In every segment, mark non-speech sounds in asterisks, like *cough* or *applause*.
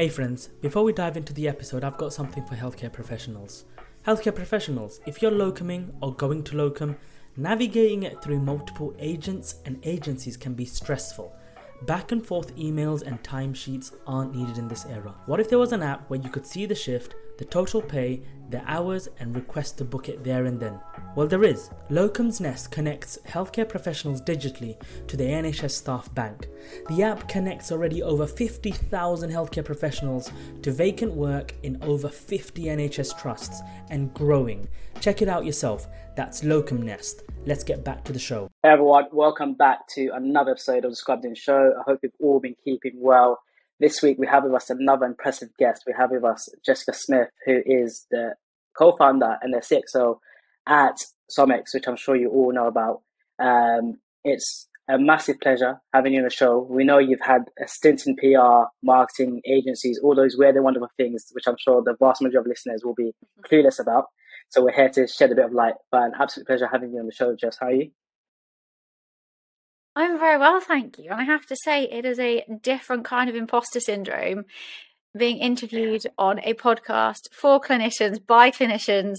Hey friends, before we dive into the episode, I've got something for healthcare professionals. Healthcare professionals, if you're locuming or going to locum, navigating it through multiple agents and agencies can be stressful. Back and forth emails and timesheets aren't needed in this era. What if there was an app where you could see the shift, the total pay, the hours, and request to book it there and then? Well, there is. Locum's Nest connects healthcare professionals digitally to the NHS staff bank. The app connects already over 50,000 healthcare professionals to vacant work in over 50 NHS trusts and growing. Check it out yourself. That's Locum Nest. Let's get back to the show. Hey everyone, welcome back to another episode of the Scrubbed In Show. I hope you've all been keeping well. This week we have with us another impressive guest. We have with us Jessica Smith, who is the co-founder and the CXO at SomX, which I'm sure you all know about. Um, it's a massive pleasure having you on the show. We know you've had a stint in PR, marketing agencies, all those weird and wonderful things, which I'm sure the vast majority of listeners will be clueless about. So we're here to shed a bit of light. But an absolute pleasure having you on the show, Jess. How are you? I'm very well, thank you. And I have to say, it is a different kind of imposter syndrome being interviewed on a podcast for clinicians by clinicians,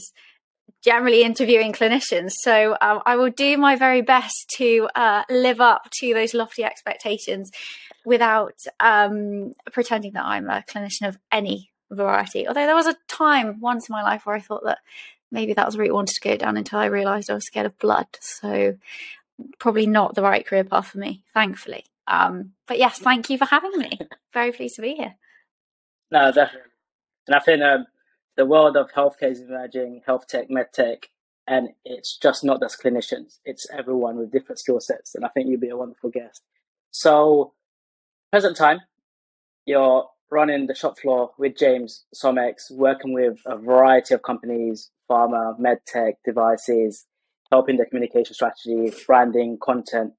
generally interviewing clinicians. So um, I will do my very best to uh, live up to those lofty expectations without um, pretending that I'm a clinician of any variety. Although there was a time once in my life where I thought that maybe that was where I wanted to go down until I realised I was scared of blood. So probably not the right career path for me, thankfully. Um, but yes, thank you for having me. *laughs* Very pleased to be here. No, definitely. And I think um, the world of healthcare is emerging, health tech, med tech, and it's just not just clinicians, it's everyone with different skill sets. And I think you'd be a wonderful guest. So, present time, you're running the shop floor with James SomX, working with a variety of companies, pharma, med tech, devices, helping the communication strategy, branding, content.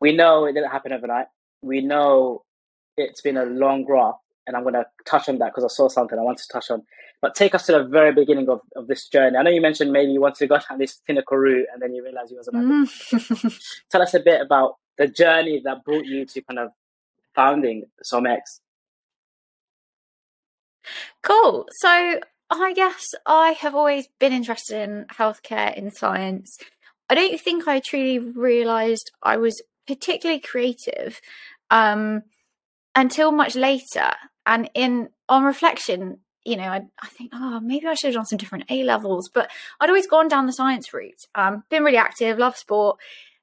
We know it didn't happen overnight. We know it's been a long graft, and I'm going to touch on that because I saw something I want to touch on. But take us to the very beginning of, of this journey. I know you mentioned maybe you wanted to go *laughs* down this clinical route and then you realized you wasn't. Mm. *laughs* Tell us a bit about the journey that brought you to kind of founding SomX. Cool. So I guess I have always been interested in healthcare, in science. I don't think I truly realised I was particularly creative um, until much later. And in on reflection, you know, I, I think, oh, maybe I should have done some different A levels. But I'd always gone down the science route. Um, been really active, love sport.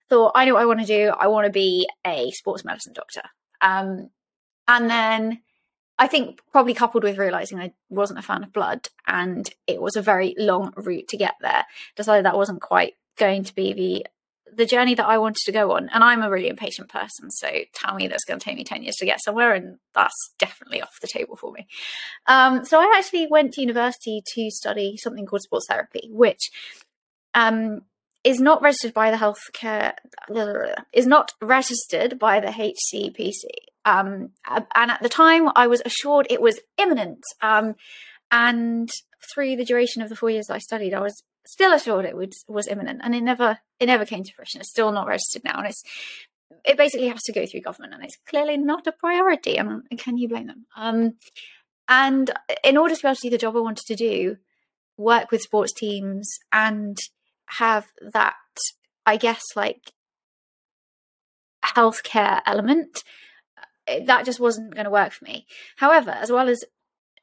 Thought I know what I want to do. I want to be a sports medicine doctor. Um, and then I think probably coupled with realizing I wasn't a fan of blood and it was a very long route to get there, decided that wasn't quite going to be the the journey that I wanted to go on. And I'm a really impatient person, so tell me that's going to take me 10 years to get somewhere, and that's definitely off the table for me. Um, so I actually went to university to study something called sports therapy, which um, is not registered by the healthcare, is not registered by the HCPC. Um, and at the time, I was assured it was imminent. Um, and through the duration of the four years that I studied, I was still assured it would, was imminent, and it never it never came to fruition. It's still not registered now, and it's it basically has to go through government, and it's clearly not a priority. And can you blame them? Um, and in order to be able to do the job I wanted to do, work with sports teams and have that, I guess, like healthcare element that just wasn't going to work for me. However, as well as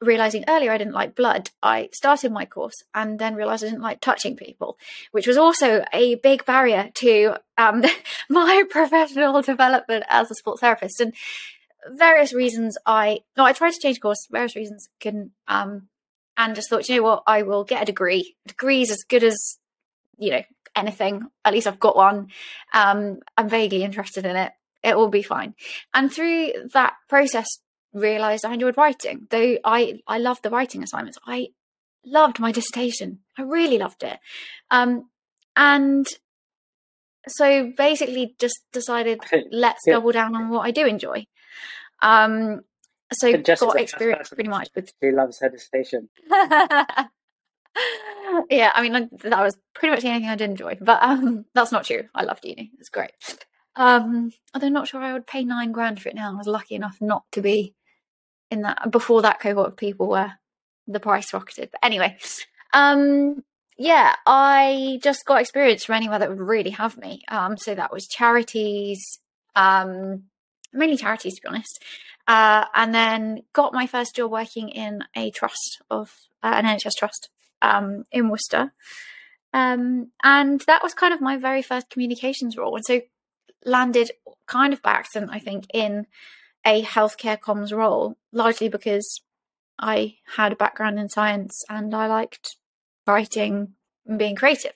realizing earlier I didn't like blood, I started my course and then realized I didn't like touching people, which was also a big barrier to um, *laughs* my *laughs* professional development as a sports therapist. And various reasons, I no, I tried to change course. Various reasons couldn't, um, and just thought, you know what, I will get a degree. A degree is as good as you know anything. At least I've got one. Um, I'm vaguely interested in it it will be fine. And through that process, realized I enjoyed writing. Though I I loved the writing assignments. I loved my dissertation. I really loved it. Um, and so basically, just decided let's yeah. double down on what I do enjoy. Um, so got experience pretty much with. She loves her dissertation. *laughs* yeah, I mean that was pretty much the only thing I did enjoy, but um, *laughs* that's not true. I loved uni; it's great. Um, although not sure I would pay nine grand for it now. I was lucky enough not to be in that before that cohort of people where the price rocketed. But anyway, um, yeah, I just got experience from anywhere that would really have me. Um, so that was charities, um, mainly charities to be honest. Uh, and then got my first job working in a trust of uh, an NHS trust um, in Worcester. Um, and that was kind of my very first communications role. And so landed kind of by accident, I think, in a healthcare comms role, largely because I had a background in science and I liked writing and being creative.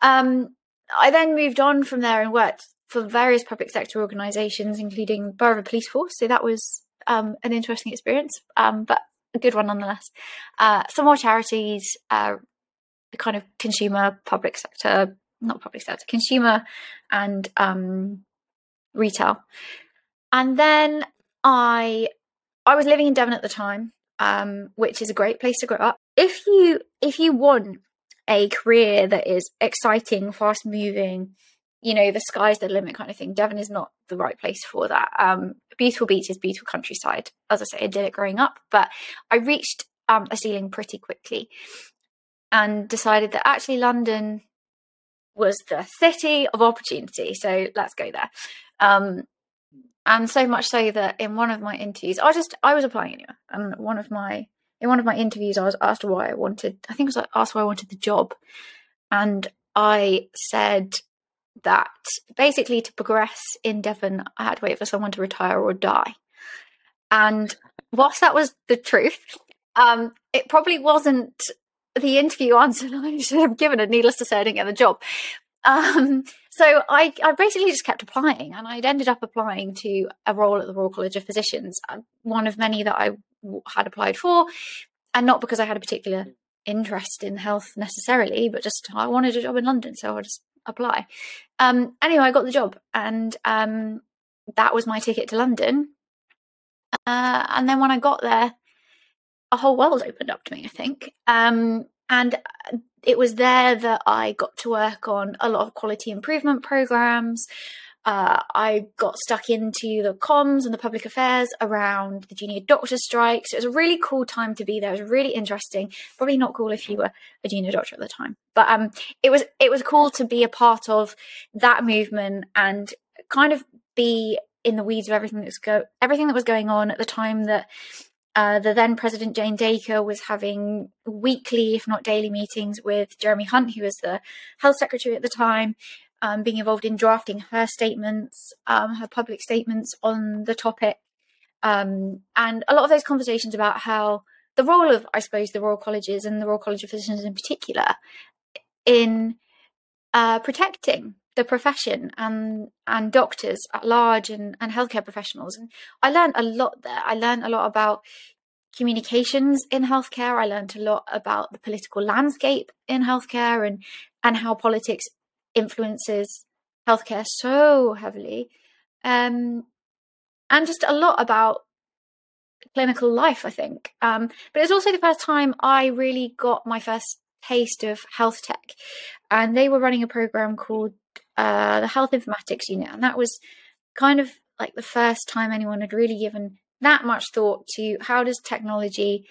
Um, I then moved on from there and worked for various public sector organisations, including Borough Police Force. So that was um, an interesting experience, um, but a good one nonetheless. Uh, some more charities, uh, kind of consumer, public sector, not public sector, consumer and um, retail. And then I I was living in Devon at the time, um, which is a great place to grow up. If you if you want a career that is exciting, fast moving, you know, the sky's the limit kind of thing, Devon is not the right place for that. Um, beautiful beaches, beautiful countryside. As I say, I did it growing up, but I reached um, a ceiling pretty quickly and decided that actually London was the city of opportunity. So let's go there. Um, and so much so that in one of my interviews, I just I was applying anyway, and one of my in one of my interviews, I was asked why I wanted. I think it was asked why I wanted the job, and I said that basically to progress in Devon, I had to wait for someone to retire or die. And whilst that was the truth, um, it probably wasn't the interview *laughs* answer I should have given it. Needless to say, I didn't get the job. Um, so I, I basically just kept applying, and I'd ended up applying to a role at the Royal College of Physicians, uh, one of many that I had applied for, and not because I had a particular interest in health necessarily, but just I wanted a job in London, so I just apply. Um, anyway, I got the job, and um, that was my ticket to London. Uh, and then when I got there, a whole world opened up to me. I think, um, and it was there that I got to work on a lot of quality improvement programs. Uh, I got stuck into the comms and the public affairs around the junior doctor strikes. It was a really cool time to be there. It was really interesting. Probably not cool if you were a junior doctor at the time, but um, it was it was cool to be a part of that movement and kind of be in the weeds of everything that was go everything that was going on at the time that uh, the then President Jane Dacre was having weekly, if not daily, meetings with Jeremy Hunt, who was the health secretary at the time, um, being involved in drafting her statements, um, her public statements on the topic. Um, and a lot of those conversations about how the role of, I suppose, the Royal Colleges and the Royal College of Physicians in particular in uh, protecting the profession and and doctors at large and, and healthcare professionals. And I learned a lot there. I learned a lot about communications in healthcare. I learned a lot about the political landscape in healthcare and and how politics influences healthcare so heavily. Um, and just a lot about clinical life, I think. Um, but it's also the first time I really got my first taste of health tech. And they were running a program called uh, the Health Informatics Unit. And that was kind of like the first time anyone had really given that much thought to how does technology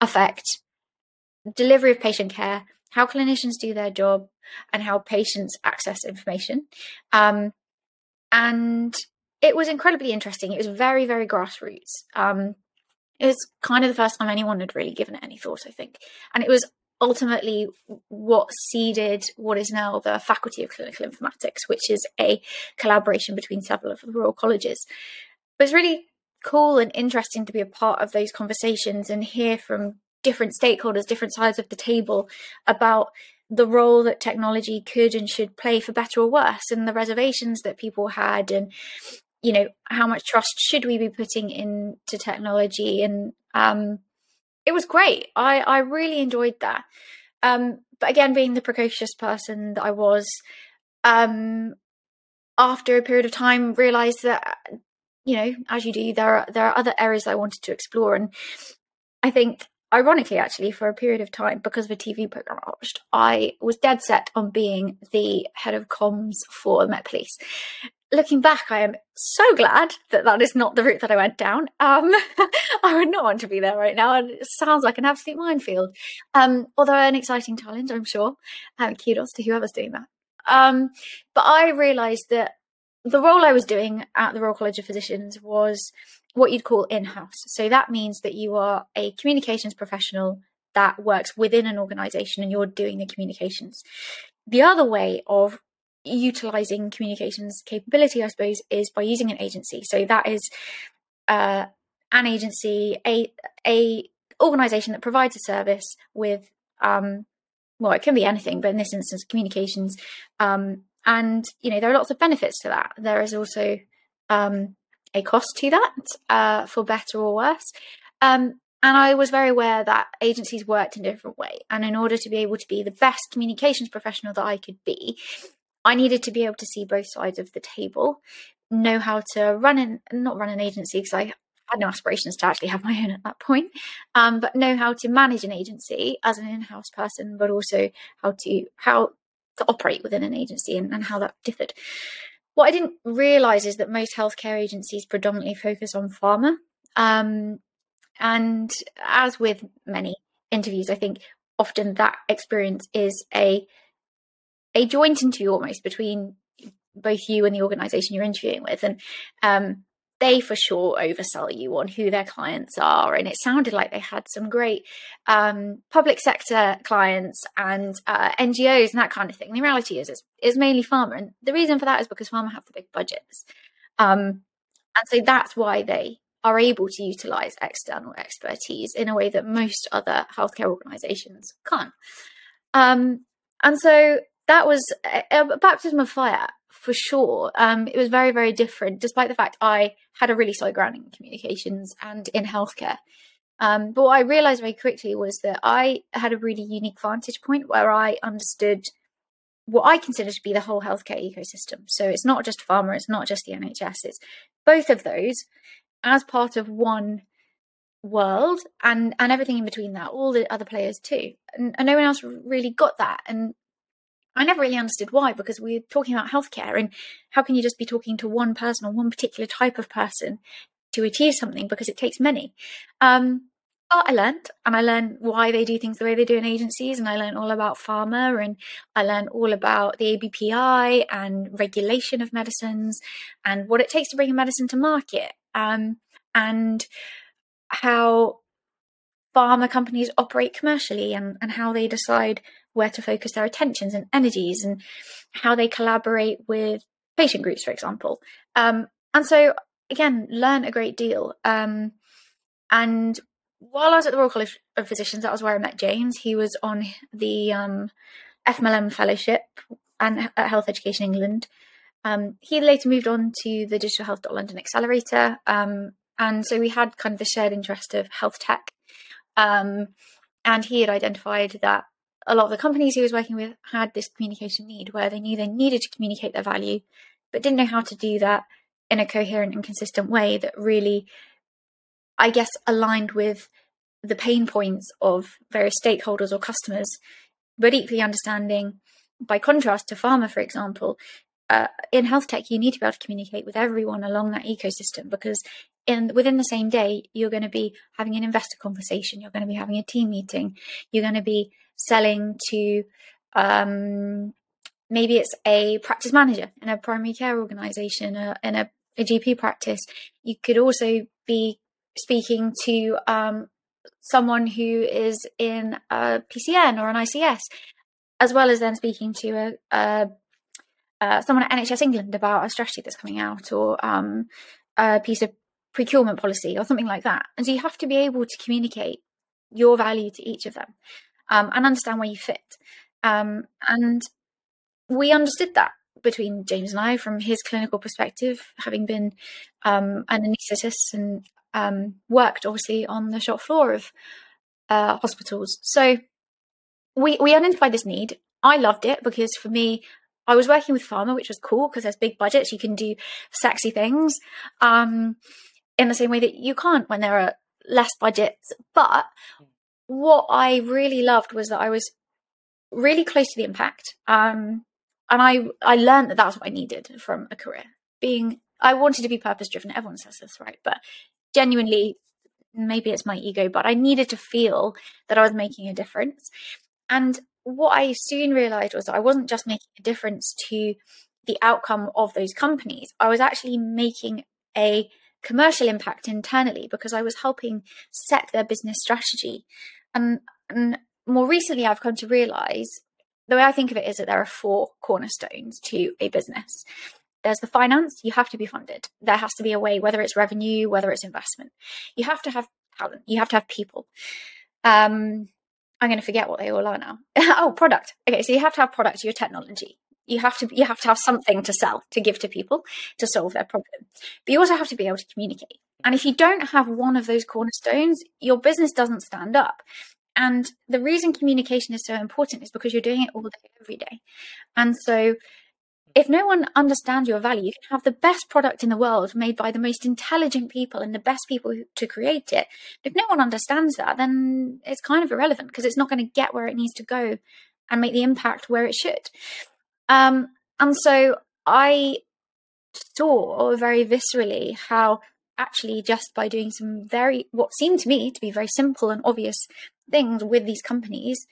affect delivery of patient care, how clinicians do their job, and how patients access information. Um, and it was incredibly interesting. It was very, very grassroots. Um, it was kind of the first time anyone had really given it any thought, I think. And it was ultimately what seeded what is now the Faculty of Clinical Informatics, which is a collaboration between several of the Royal Colleges. But it's really cool and interesting to be a part of those conversations and hear from different stakeholders, different sides of the table about the role that technology could and should play for better or worse and the reservations that people had and you know how much trust should we be putting into technology and um, it was great. I I really enjoyed that. Um, but again, being the precocious person that I was, um, after a period of time, realised that you know, as you do, there are there are other areas I wanted to explore, and I think, ironically, actually, for a period of time, because of a TV program I watched, I was dead set on being the head of comms for Met Police. Looking back, I am so glad that that is not the route that I went down. Um, *laughs* I would not want to be there right now, it sounds like an absolute minefield. Um, although an exciting challenge, I'm sure. Um, kudos to whoever's doing that. Um, but I realised that the role I was doing at the Royal College of Physicians was what you'd call in-house. So that means that you are a communications professional that works within an organisation, and you're doing the communications. The other way of utilizing communications capability, I suppose, is by using an agency. So that is uh, an agency, a a organization that provides a service with, um, well, it can be anything, but in this instance, communications. Um, and you know there are lots of benefits to that. There is also um, a cost to that, uh, for better or worse. Um, and I was very aware that agencies worked in a different way. And in order to be able to be the best communications professional that I could be, I needed to be able to see both sides of the table, know how to run and not run an agency because I had no aspirations to actually have my own at that point, um, but know how to manage an agency as an in-house person, but also how to how to operate within an agency and, and how that differed. What I didn't realize is that most healthcare agencies predominantly focus on pharma. Um, and as with many interviews, I think often that experience is a a joint interview almost between both you and the organization you're interviewing with and um, they for sure oversell you on who their clients are and it sounded like they had some great um, public sector clients and uh, ngos and that kind of thing. The reality is it's, it's, mainly pharma and the reason for that is because pharma have the big budgets. Um, and so that's why they are able to utilize external expertise in a way that most other healthcare organizations can't. Um, and so that was a, baptism of fire for sure. Um, it was very, very different, despite the fact I had a really solid grounding in communications and in healthcare. Um, but what I realized very quickly was that I had a really unique vantage point where I understood what I consider to be the whole healthcare ecosystem. So it's not just pharma, it's not just the NHS, it's both of those as part of one world and and everything in between that, all the other players too. And, and no one else really got that. And I never really understood why because we're talking about healthcare and how can you just be talking to one person or one particular type of person to achieve something because it takes many. Um, but I learned and I learned why they do things the way they do in agencies and I learned all about pharma and I learned all about the ABPI and regulation of medicines and what it takes to bring a medicine to market um, and how pharma companies operate commercially and, and how they decide where to focus their attentions and energies and how they collaborate with patient groups, for example. Um, and so, again, learn a great deal. Um, and while I was at the Royal College of Physicians, that was where I met James. He was on the um, FMLM Fellowship and at Health Education England. Um, he later moved on to the Digital Health London Accelerator. Um, and so we had kind of the shared interest of health tech. Um, and he had identified that a lot of the companies he was working with had this communication need where they knew they needed to communicate their value, but didn't know how to do that in a coherent and consistent way that really, I guess, aligned with the pain points of various stakeholders or customers, but equally understanding, by contrast to pharma, for example, uh, in health tech, you need to be able to communicate with everyone along that ecosystem because in within the same day, you're going to be having an investor conversation, you're going to be having a team meeting, you're going to be selling to um, maybe it's a practice manager in a primary care organization, uh, in a, a, GP practice. You could also be speaking to um, someone who is in a PCN or an ICS, as well as then speaking to a, a uh, someone at NHS England about a strategy that's coming out or um, a piece of procurement policy or something like that. And so you have to be able to communicate your value to each of them um, and understand where you fit. Um, and we understood that between James and I from his clinical perspective, having been um, an anaesthetist and um, worked obviously on the shop floor of uh, hospitals. So we, we identified this need. I loved it because for me, I was working with pharma, which was cool because there's big budgets. You can do sexy things um, in the same way that you can't when there are less budgets. But what I really loved was that I was really close to the impact. Um, and I, I learned that that's what I needed from a career being I wanted to be purpose driven. Everyone says this, right? But genuinely, maybe it's my ego, but I needed to feel that I was making a difference. And what I soon realized was that I wasn't just making a difference to the outcome of those companies, I was actually making a commercial impact internally because I was helping set their business strategy. And, and more recently, I've come to realize the way I think of it is that there are four cornerstones to a business. There's the finance, you have to be funded. There has to be a way, whether it's revenue, whether it's investment. You have to have talent, you have to have people. Um, I'm going to forget what they all are now. *laughs* oh, product. Okay, so you have to have product, your technology. You have to you have to have something to sell to give to people to solve their problem. But you also have to be able to communicate. And if you don't have one of those cornerstones, your business doesn't stand up. And the reason communication is so important is because you're doing it all day, every day. And so if no one understands your value, you can have the best product in the world made by the most intelligent people and the best people to create it. If no one understands that, then it's kind of irrelevant because it's not going to get where it needs to go and make the impact where it should. Um, and so I saw very viscerally how actually just by doing some very what seemed to me to be very simple and obvious things with these companies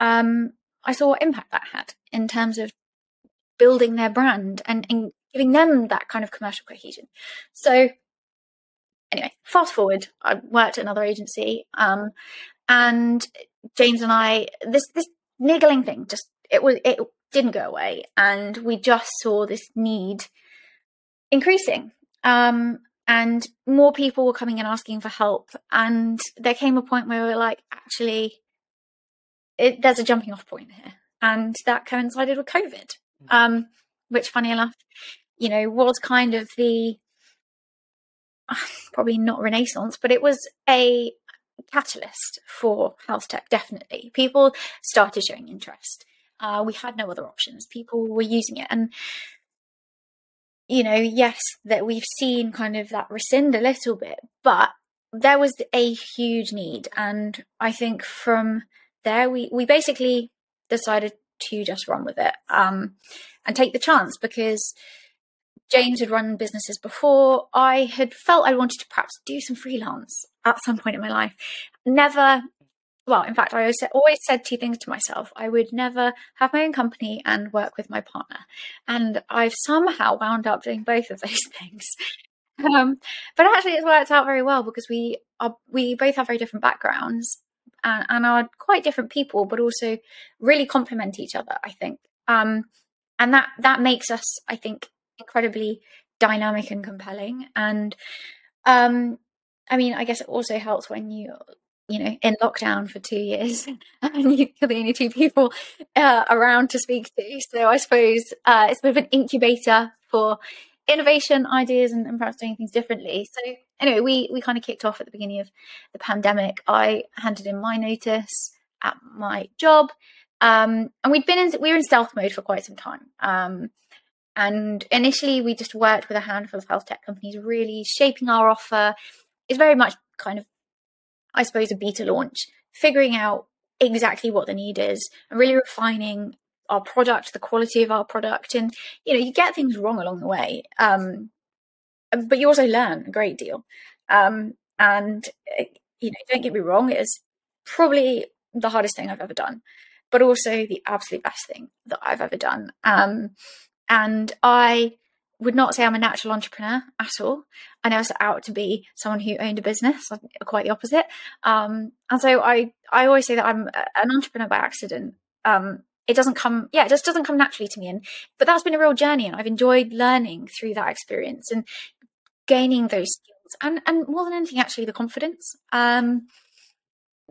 um, i saw what impact that had in terms of building their brand and, and giving them that kind of commercial cohesion. So anyway fast forward i worked at another agency um, and james and i this this niggling thing just it was it didn't go away. And we just saw this need increasing. Um, and more people were coming and asking for help. And there came a point where we were like, actually, it, there's a jumping off point here. And that coincided with COVID, um, which, funny enough, you know, was kind of the *sighs* probably not renaissance, but it was a catalyst for health tech, definitely. People started showing interest. Uh, we had no other options. People were using it. And, you know, yes, that we've seen kind of that rescind a little bit, but there was a huge need. And I think from there, we, we basically decided to just run with it um, and take the chance because James had run businesses before. I had felt I wanted to perhaps do some freelance at some point in my life. Never well, in fact, I always said, two things to myself. I would never have my own company and work with my partner. And I've somehow wound up doing both of *laughs* those things. Um, but actually, it's worked out very well because we are we both have very different backgrounds and, and are quite different people, but also really complement each other. I think, um, and that that makes us, I think, incredibly dynamic and compelling. And um, I mean, I guess it also helps when you you know, in lockdown for two years, *laughs* and you're the only two people uh, around to speak to. So I suppose uh, it's a bit of an incubator for innovation, ideas, and, and, perhaps doing things differently. So anyway, we we kind of kicked off at the beginning of the pandemic. I handed in my notice at my job, um, and we'd been in we were in stealth mode for quite some time. Um, and initially, we just worked with a handful of health tech companies, really shaping our offer. It's very much kind of I suppose, a beta launch, figuring out exactly what the need is and really refining our product, the quality of our product. And, you know, you get things wrong along the way. Um, but you also learn a great deal. Um, and, eh, you know, don't get me wrong, it is probably the hardest thing I've ever done, but also the absolute best thing that I've ever done. Um, and I would not say I'm a natural entrepreneur at all. I never set out to be someone who owned a business. Quite the opposite. Um, and so I, I always say that I'm an entrepreneur by accident. Um, it doesn't come, yeah, it just doesn't come naturally to me. And but that's been a real journey, and I've enjoyed learning through that experience and gaining those skills, and and more than anything, actually, the confidence. Um,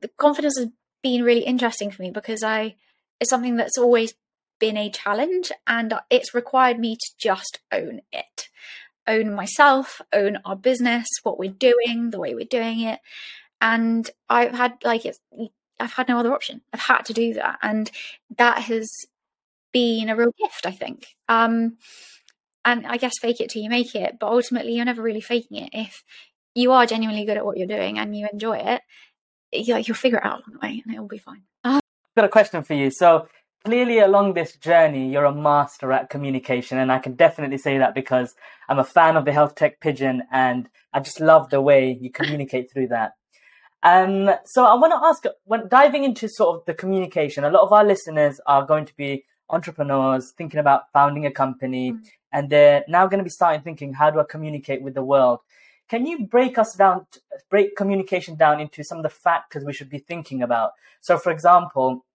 the confidence has been really interesting for me because I it's something that's always been a challenge and it's required me to just own it. Own myself own our business what we're doing the way we're doing it. And i've had like it's i've had no other option. I've had to do that and that has been a real gift i think. Um and i guess fake it till you make it but ultimately you're never really faking it. If you are genuinely good at what you're doing and you enjoy it you, will figure it out the way and it'll be fine. I've got a question for you. So clearly along this journey, you're a master at communication. And I can definitely say that because I'm a fan of the health tech pigeon and I just love the way you communicate through that. Um, so I want to ask, when diving into sort of the communication, a lot of our listeners are going to be entrepreneurs thinking about founding a company, mm-hmm. and they're now going to be starting thinking, how do I communicate with the world? Can you break us down, break communication down into some of the factors we should be thinking about? So, for example,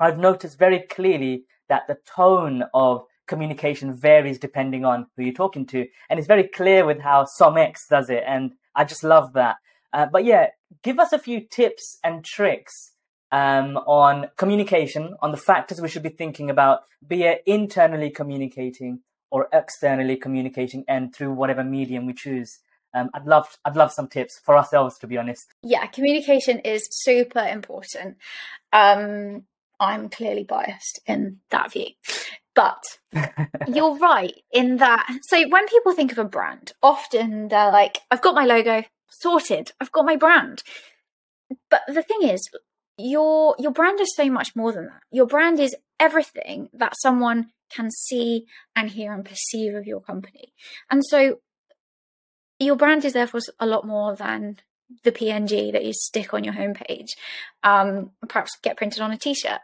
I've noticed very clearly that the tone of communication varies depending on who you're talking to, and it's very clear with how SomX does it, and I just love that. Uh, but yeah, give us a few tips and tricks um, on communication, on the factors we should be thinking about, be it internally communicating or externally communicating, and through whatever medium we choose. Um, I'd love, I'd love some tips for ourselves, to be honest. Yeah, communication is super important. Um, I'm clearly biased in that view. But you're right in that. So when people think of a brand, often they're like, I've got my logo sorted, I've got my brand. But the thing is, your your brand is so much more than that. Your brand is everything that someone can see and hear and perceive of your company. And so your brand is therefore a lot more than the PNG that you stick on your homepage, um, perhaps get printed on a t-shirt.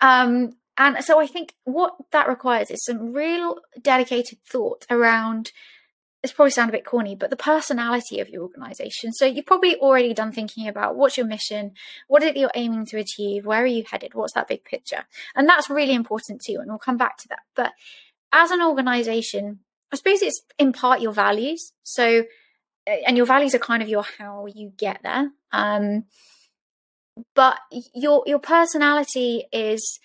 Um, and so I think what that requires is some real dedicated thought around This probably sound a bit corny, but the personality of your organization. So you've probably already done thinking about what's your mission, what is it you're aiming to achieve, where are you headed, what's that big picture, and that's really important too. And we'll come back to that. But as an organization, I suppose it's in part your values. So, and your values are kind of your how you get there. Um, but your your personality is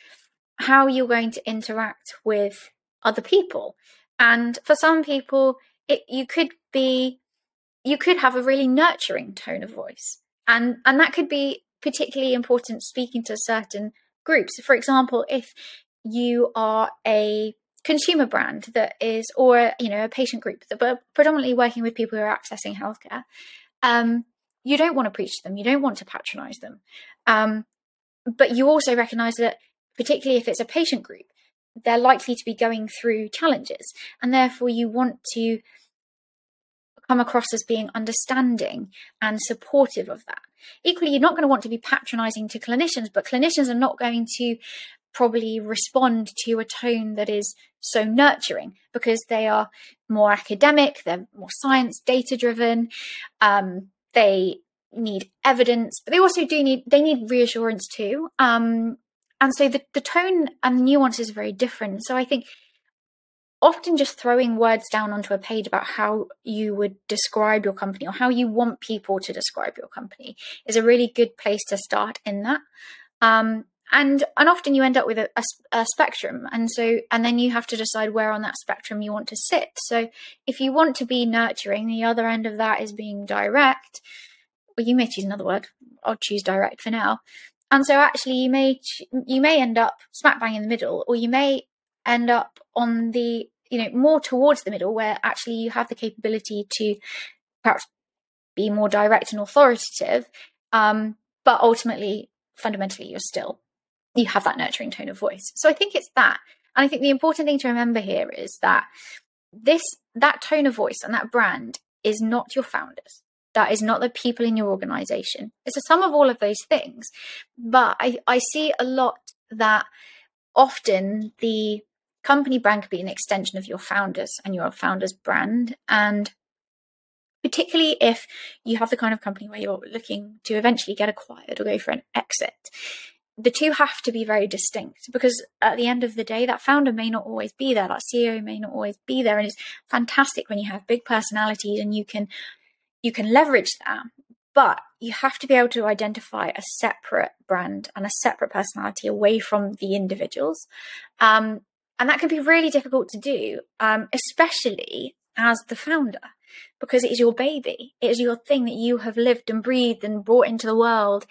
how you're going to interact with other people. And for some people, it, you could be you could have a really nurturing tone of voice and and that could be particularly important speaking to certain groups for example if you are a consumer brand that is or you know a patient group that but predominantly working with people who are accessing healthcare um, you don't want to preach to them. You don't want to patronize them. Um, but you also recognize that particularly if it's a patient group they're likely to be going through challenges and therefore you want to come across as being understanding and supportive of that. Equally you're not going to want to be patronizing to clinicians but clinicians are not going to probably respond to a tone that is so nurturing because they are more academic they're more science data driven um, they need evidence but they also do need they need reassurance too um, and so the, the tone and nuance is very different. So I think often just throwing words down onto a page about how you would describe your company or how you want people to describe your company is a really good place to start in that. Um, and and often you end up with a, a, a, spectrum. And so and then you have to decide where on that spectrum you want to sit. So if you want to be nurturing the other end of that is being direct. Well you may choose another word. I'll choose direct for now. And so actually you may you may end up smack bang in the middle or you may end up on the you know more towards the middle where actually you have the capability to perhaps be more direct and authoritative. Um, but ultimately fundamentally you're still you have that nurturing tone of voice so i think it's that and i think the important thing to remember here is that this that tone of voice and that brand is not your founders that is not the people in your organization. It's a sum of all of those things. But I, I see a lot that often the company brand could be an extension of your founders and your founders brand. And particularly if you have the kind of company where you're looking to eventually get acquired or go for an exit, the two have to be very distinct because at the end of the day, that founder may not always be there, that CEO may not always be there. And it's fantastic when you have big personalities and you can you can leverage that, but you have to be able to identify a separate brand and a separate personality away from the individuals. Um, and that can be really difficult to do, um, especially as the founder, because it is your baby. It is your thing that you have lived and breathed and brought into the world.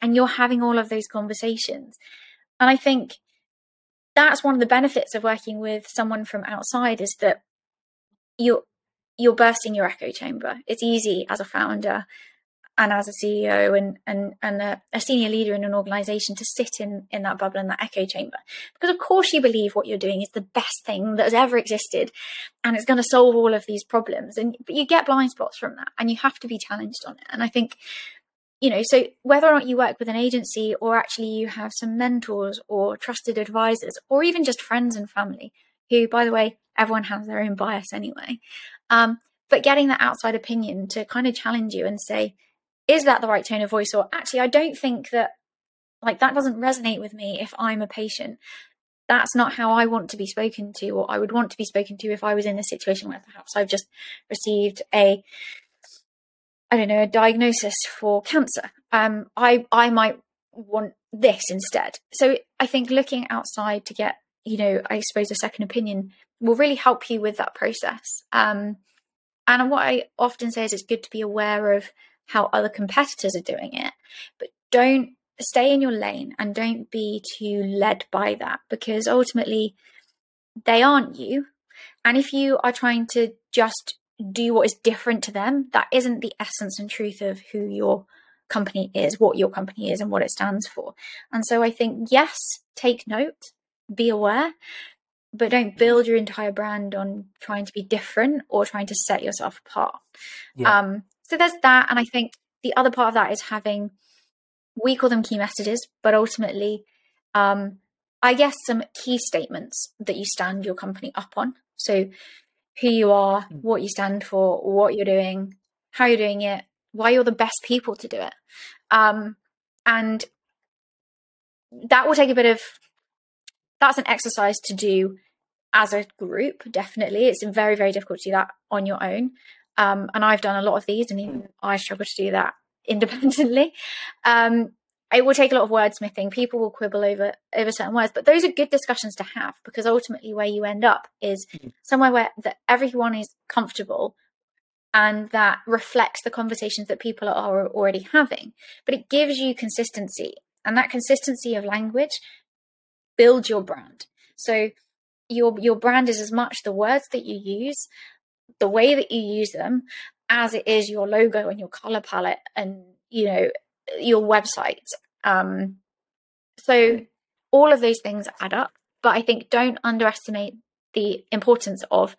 And you're having all of those conversations. And I think that's one of the benefits of working with someone from outside is that you're you're bursting your echo chamber. It's easy as a founder and as a CEO and and and a, a, senior leader in an organization to sit in in that bubble in that echo chamber because of course you believe what you're doing is the best thing that has ever existed and it's going to solve all of these problems and but you get blind spots from that and you have to be challenged on it and I think you know so whether or not you work with an agency or actually you have some mentors or trusted advisors or even just friends and family who by the way everyone has their own bias anyway um, but getting that outside opinion to kind of challenge you and say is that the right tone of voice? or actually i don't think that like that doesn't resonate with me if i'm a patient. That's not how i want to be spoken to or i would want to be spoken to if i was in a situation where perhaps i've just received a i don't know a diagnosis for cancer. Um i i might want this instead. So i think looking outside to get you know i suppose a second opinion will really help you with that process. Um and what i often say is it's good to be aware of how other competitors are doing it, but don't stay in your lane and don't be too led by that because ultimately they aren't you. And if you are trying to just do what is different to them, that isn't the essence and truth of who your company is, what your company is, and what it stands for. And so I think, yes, take note, be aware, but don't build your entire brand on trying to be different or trying to set yourself apart. Yeah. Um, so there's that. And I think the other part of that is having, we call them key messages, but ultimately, um, I guess some key statements that you stand your company up on. So who you are, hmm. what you stand for, what you're doing, how you're doing it, why you're the best people to do it. Um, and that will take a bit of that's an exercise to do as a group definitely it's very very difficult to do that on your own um, and I've done a lot of these, and even I struggle to do that *laughs* independently. Um, it will take a lot of wordsmithing. People will quibble over over certain words, but those are good discussions to have because ultimately, where you end up is mm. somewhere where that everyone is comfortable and that reflects the conversations that people are already having. But it gives you consistency, and that consistency of language builds your brand. So your your brand is as much the words that you use the way that you use them as it is your logo and your color palette and you know your website. Um so all of those things add up but i think don't underestimate the importance of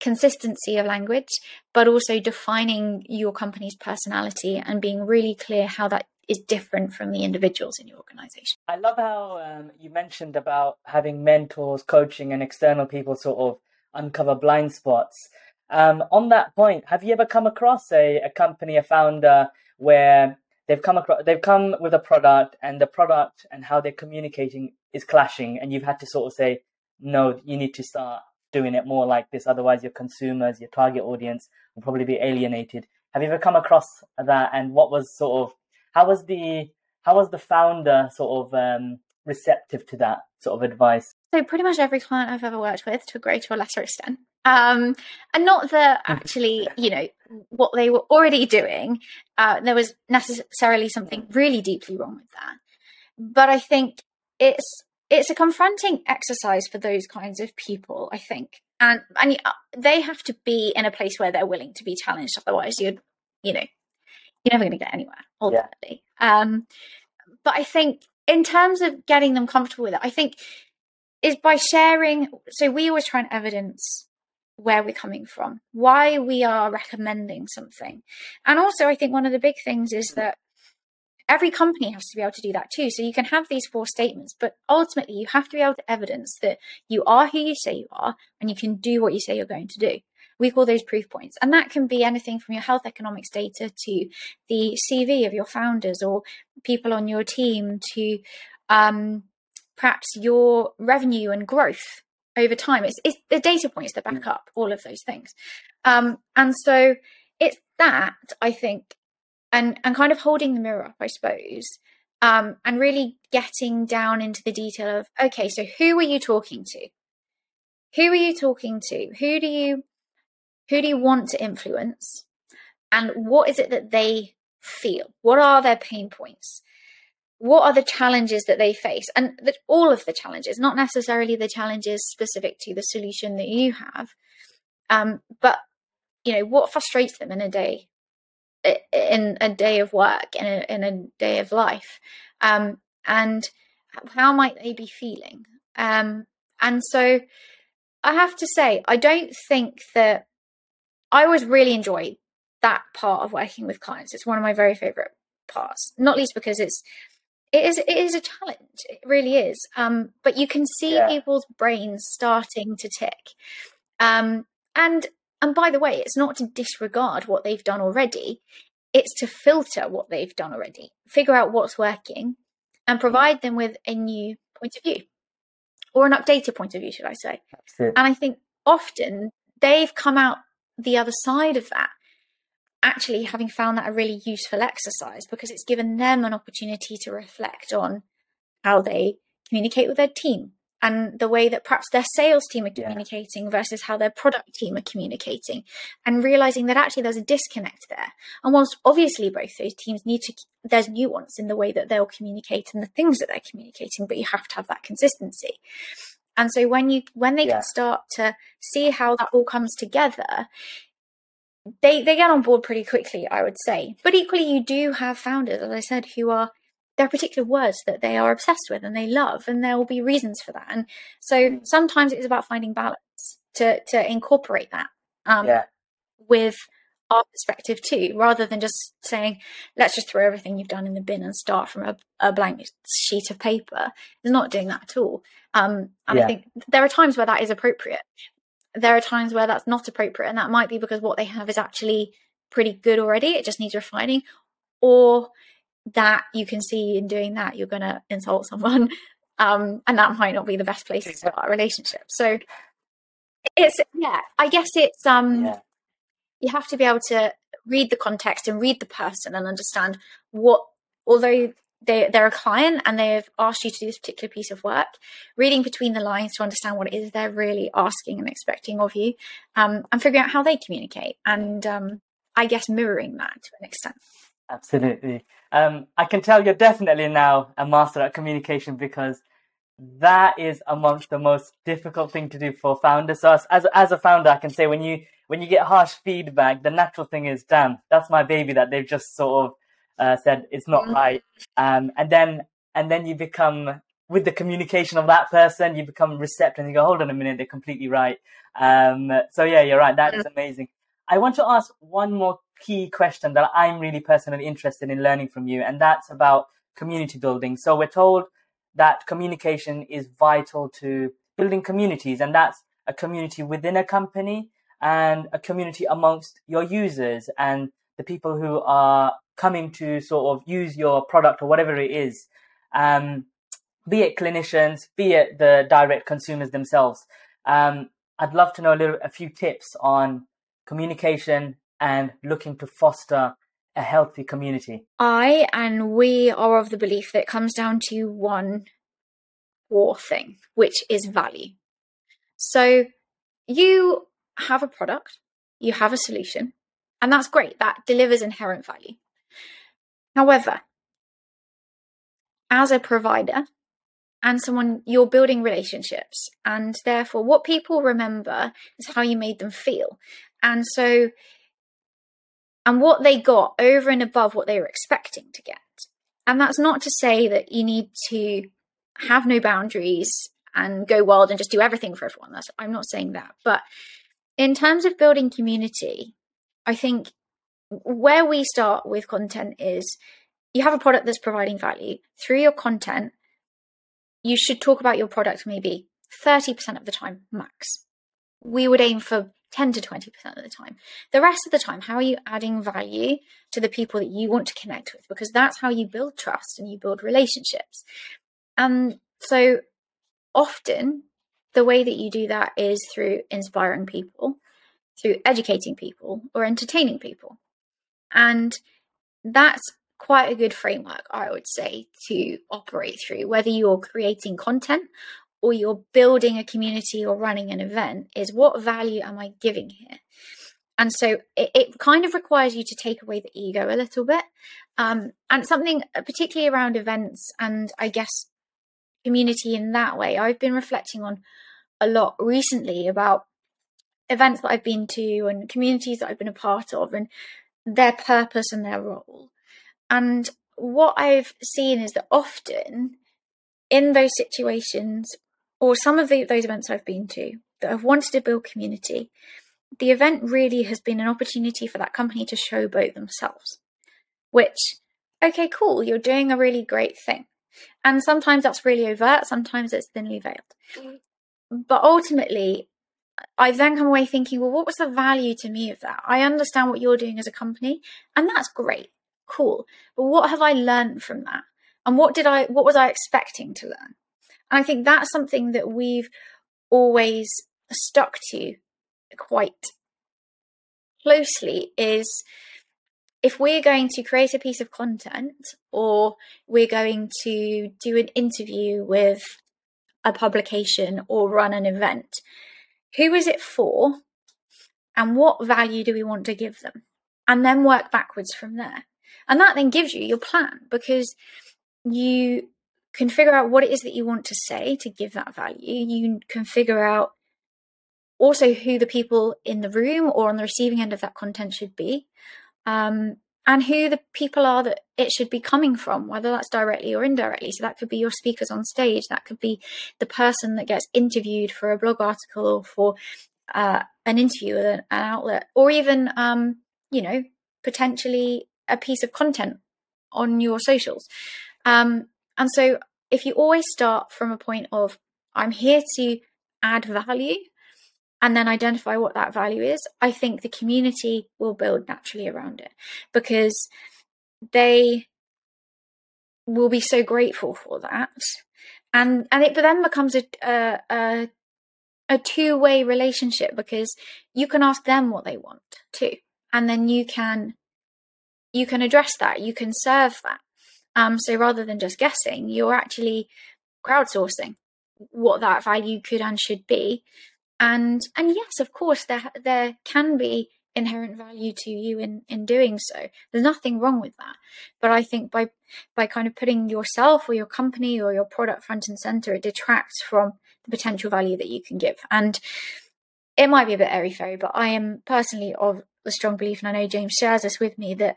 consistency of language but also defining your company's personality and being really clear how that is different from the individuals in your organization. I love how um, you mentioned about having mentors coaching and external people sort of uncover blind spots. Um, on that point, have you ever come across a, a company, a founder where they've come across they've come with a product and the product and how they're communicating is clashing and you've had to sort of say, no, you need to start doing it more like this, otherwise your consumers, your target audience will probably be alienated. Have you ever come across that and what was sort of how was the how was the founder sort of um, receptive to that sort of advice? So pretty much every client I've ever worked with, to a greater or lesser extent, um, and not that actually, you know, what they were already doing, uh, there was necessarily something really deeply wrong with that. But I think it's it's a confronting exercise for those kinds of people. I think, and and uh, they have to be in a place where they're willing to be challenged. Otherwise, you're, you know, you're never going to get anywhere ultimately. Yeah. Um, but I think in terms of getting them comfortable with it, I think is by sharing. So we always try and evidence where we're coming from, why we are recommending something. And also, I think one of the big things is that every company has to be able to do that too. So you can have these four statements, but ultimately, you have to be able to evidence that you are who you say you are and you can do what you say you're going to do. We call those proof points. And that can be anything from your health economics data to the CV of your founders or people on your team to um, perhaps your revenue and growth over time. It's, it's the data points that back mm. up all of those things. Um, and so it's that, I think, and, and kind of holding the mirror up, I suppose, um, and really getting down into the detail of, okay, so who are you talking to? Who are you talking to? Who do you who do you want to influence? And what is it that they feel? What are their pain points? What are the challenges that they face? And that all of the challenges not necessarily the challenges specific to the solution that you have um, but you know what frustrates them in a day in a day of work in a, in a day of life? Um, and how might they be feeling? Um, and so i have to say i don't think that i always really enjoy that part of working with clients. It's one of my very favorite parts not least because it's it is it is a challenge. It really is. Um, but you can see yeah. people's brains starting to tick. Um, and and by the way it's not to disregard what they've done already. It's to filter what they've done already. Figure out what's working and provide them with a new point of view. Or an updated point of view should i say. And i think often they've come out the other side of that actually having found that a really useful exercise because it's given them an opportunity to reflect on how they communicate with their team and the way that perhaps their sales team are communicating yeah. versus how their product team are communicating and realizing that actually there's a disconnect there and whilst obviously both those teams need to there's nuance in the way that they'll communicate and the things that they're communicating but you have to have that consistency and so when you when they yeah. can start to see how that all comes together they they get on board pretty quickly, I would say. But equally, you do have founders, as I said, who are there are particular words that they are obsessed with and they love, and there will be reasons for that. And so sometimes it's about finding balance to to incorporate that um, yeah. with our perspective too, rather than just saying, let's just throw everything you've done in the bin and start from a, a blank sheet of paper. It's not doing that at all. Um, and yeah. I think there are times where that is appropriate there are times where that's not appropriate, and that might be because what they have is actually pretty good already. It just needs refining, or that you can see in doing that you're going to insult someone, *laughs* um, and that might not be the best place to start a relationship. So it's yeah, I guess it's um, yeah. you have to be able to read the context and read the person and understand what although they, they're a client and they've asked you to do this particular piece of work, reading between the lines to understand what it is they're really asking and expecting of you, um, and figuring out how they communicate, and um, I guess mirroring that to an extent. Absolutely. Um, I can tell you're definitely now a master at communication because that is amongst the most difficult thing to do for founders. So as, as a founder, I can say when you when you get harsh feedback, the natural thing is, damn, that's my baby that they've just sort of uh, said it's not mm-hmm. right, um, and then and then you become with the communication of that person, you become receptive and you go, hold on a minute, they're completely right. Um, so yeah, you're right. That is amazing. I want to ask one more key question that I'm really personally interested in learning from you, and that's about community building. So we're told that communication is vital to building communities, and that's a community within a company and a community amongst your users and the people who are coming to sort of use your product or whatever it is, um, be it clinicians, be it the direct consumers themselves. Um, I'd love to know a little, a few tips on communication and looking to foster a healthy community. I and we are of the belief that it comes down to one core thing, which is value. So you have a product, you have a solution, and that's great. That delivers inherent value. However, as a provider and someone you're building relationships, and therefore what people remember is how you made them feel. And so, and what they got over and above what they were expecting to get. And that's not to say that you need to have no boundaries and go wild and just do everything for everyone. That's I'm not saying that. But in terms of building community, I think where we start with content is you have a product that's providing value through your content. You should talk about your product maybe 30% of the time max. We would aim for 10 to 20% of the time. The rest of the time, how are you adding value to the people that you want to connect with? Because that's how you build trust and you build relationships. And so often, the way that you do that is through inspiring people, through educating people, or entertaining people. And that's quite a good framework, I would say, to operate through, whether you're creating content or you're building a community or running an event, is what value am I giving here? And so it, it kind of requires you to take away the ego a little bit. Um, and something particularly around events and I guess community in that way, I've been reflecting on a lot recently about events that I've been to and communities that I've been a part of and their purpose and their role. And what I've seen is that often in those situations, or some of the, those events I've been to that have wanted to build community, the event really has been an opportunity for that company to showboat themselves. Which, okay, cool, you're doing a really great thing. And sometimes that's really overt, sometimes it's thinly veiled. Mm. But ultimately, I then come away thinking, well, what was the value to me of that? I understand what you're doing as a company, and that's great, cool. But what have I learned from that? And what did I, what was I expecting to learn? And I think that's something that we've always stuck to quite closely is if we're going to create a piece of content or we're going to do an interview with a publication or run an event, who is it for and what value do we want to give them? And then work backwards from there. And that then gives you your plan because you can figure out what it is that you want to say to give that value. You can figure out also who the people in the room or on the receiving end of that content should be. Um, and who the people are that it should be coming from, whether that's directly or indirectly. So that could be your speakers on stage, that could be the person that gets interviewed for a blog article or for uh, an interview with an, an outlet, or even, um, you know, potentially a piece of content on your socials. Um, and so if you always start from a point of, I'm here to add value, and then identify what that value is, I think the community will build naturally around it because they will be so grateful for that. And and it then becomes a a, a, a two way relationship because you can ask them what they want too, and then you can you can address that, you can serve that. Um, so rather than just guessing, you're actually crowdsourcing what that value could and should be and and yes of course there there can be inherent value to you in in doing so. There's nothing wrong with that. But i think by by kind of putting yourself or your company or your product front and center it detracts from the potential value that you can give. And it might be a bit airy fairy but i am personally of the strong belief and i know james shares this with me that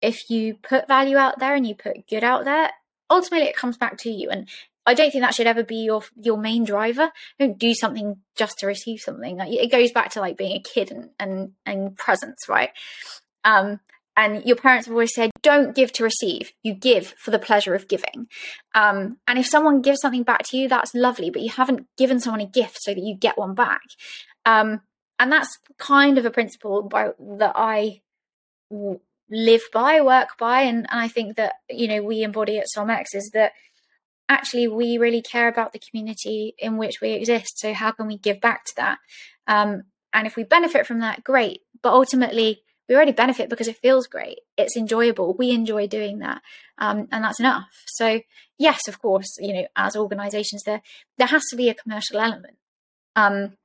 if you put value out there and you put good out there ultimately it comes back to you. And I don't think that should ever be your your main driver. Don't do something just to receive something. it goes back to like being a kid and and, and presents, right? Um, and your parents have always said, don't give to receive. You give for the pleasure of giving. Um, and if someone gives something back to you, that's lovely, but you haven't given someone a gift so that you get one back. Um, and that's kind of a principle by, that I live by, work by, and, and I think that you know we embody at SomX is that actually we really care about the community in which we exist. So how can we give back to that? Um, and if we benefit from that, great. But ultimately, we already benefit because it feels great. It's enjoyable. We enjoy doing that, um, and that's enough. So yes, of course, you know, as organisations, there there has to be a commercial element. Um,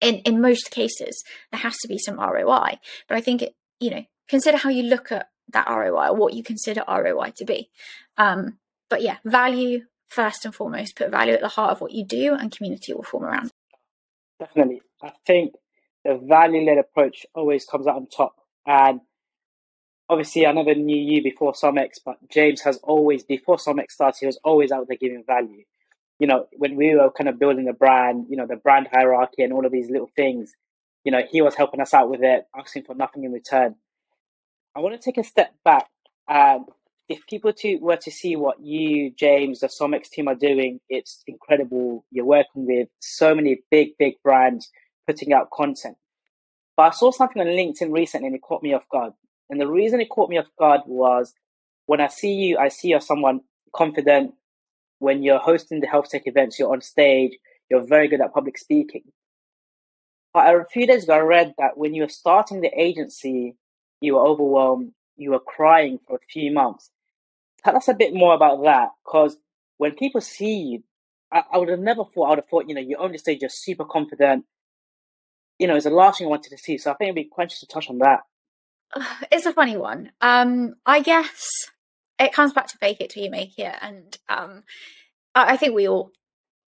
in in most cases, there has to be some ROI. But I think it, you know, consider how you look at that ROI or what you consider ROI to be. Um, but yeah, value first and foremost, put value at the heart of what you do, and community will form around. Definitely. I think the value led approach always comes out on top. And obviously, I never knew you before SomX, but James has always, before SomX started, he was always out there giving value. You know, when we were kind of building the brand, you know, the brand hierarchy and all of these little things, you know, he was helping us out with it, asking for nothing in return. I want to take a step back and if people to, were to see what you, James, the SomX team are doing, it's incredible. You're working with so many big, big brands putting out content. But I saw something on LinkedIn recently and it caught me off guard. And the reason it caught me off guard was when I see you, I see you're someone confident. When you're hosting the health tech events, you're on stage, you're very good at public speaking. But a few days ago, I read that when you were starting the agency, you were overwhelmed, you were crying for a few months. Tell us a bit more about that, because when people see you, I, I would have never thought, I would have thought, you know, you only stage, you're super confident. You know, it's the last thing I wanted to see. So I think it'd be quite to touch on that. *sighs* It's a funny one. Um, I guess it comes back to fake it till you make it. And um, I, I think we all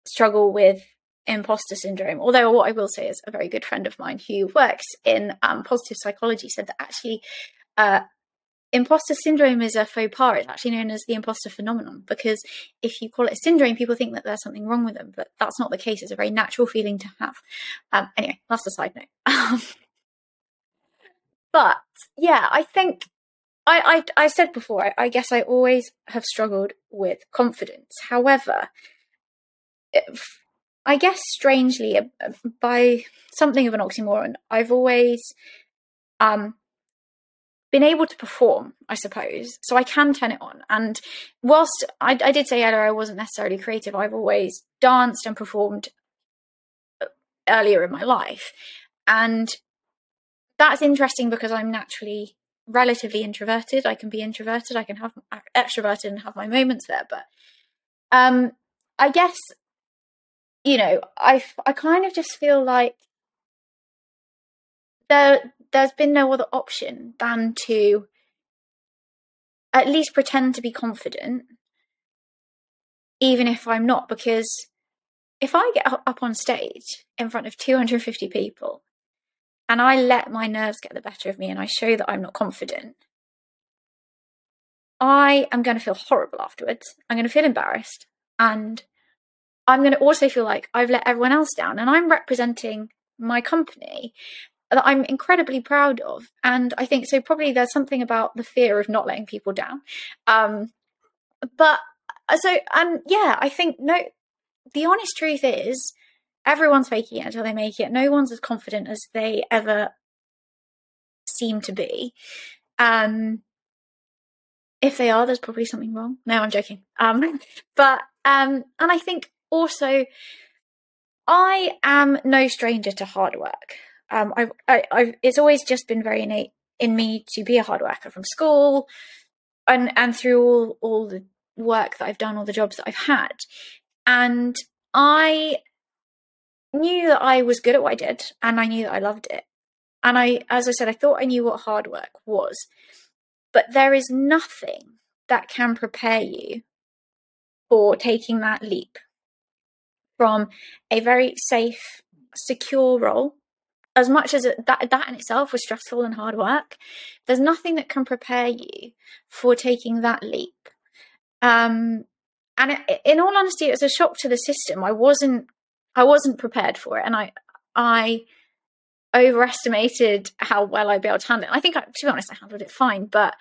struggle with imposter syndrome. Although, what I will say is, a very good friend of mine who works in um, positive psychology said that actually uh, imposter syndrome is a faux pas. It's actually known as the imposter phenomenon because if you call it a syndrome, people think that there's something wrong with them, but that's not the case. It's a very natural feeling to have. Um, anyway, that's a side note. *laughs* but yeah, I think I, I, I said before, I, I, guess I always have struggled with confidence. However, if, I guess strangely, uh, by something of an oxymoron, I've always um, been able to perform, I suppose. So I can turn it on. And whilst I, I did say earlier I wasn't necessarily creative, I've always danced and performed uh, earlier in my life. And that's interesting because I'm naturally relatively introverted. I can be introverted, I can have extroverted and have my moments there. But um, I guess, you know, I, I kind of just feel like there there's been no other option than to at least pretend to be confident, even if I'm not, because if I get up on stage in front of 250 people and I let my nerves get the better of me and I show that I'm not confident, I am going to feel horrible afterwards. I'm going to feel embarrassed and I'm going to also feel like I've let everyone else down and I'm representing my company that I'm incredibly proud of. And I think so, probably there's something about the fear of not letting people down. Um, but uh, so, and yeah, I think no, the honest truth is everyone's faking it until they make it. No one's as confident as they ever seem to be. Um, if they are, there's probably something wrong. No, I'm joking. Um, *laughs* but um, and I think also I am no stranger to hard work um, I, I, I've, it's always just been very innate in me to be a hard worker from school and, and through all, all the work that I've done, all the jobs that I've had. And I knew that I was good at what I did and I knew that I loved it. And I, as I said, I thought I knew what hard work was. But there is nothing that can prepare you for taking that leap from a very safe, secure role as much as that that in itself was stressful and hard work, there's nothing that can prepare you for taking that leap. Um, and it, in all honesty, it was a shock to the system. I wasn't I wasn't prepared for it, and I I overestimated how well I'd be able to handle it. I think, to be honest, I handled it fine, but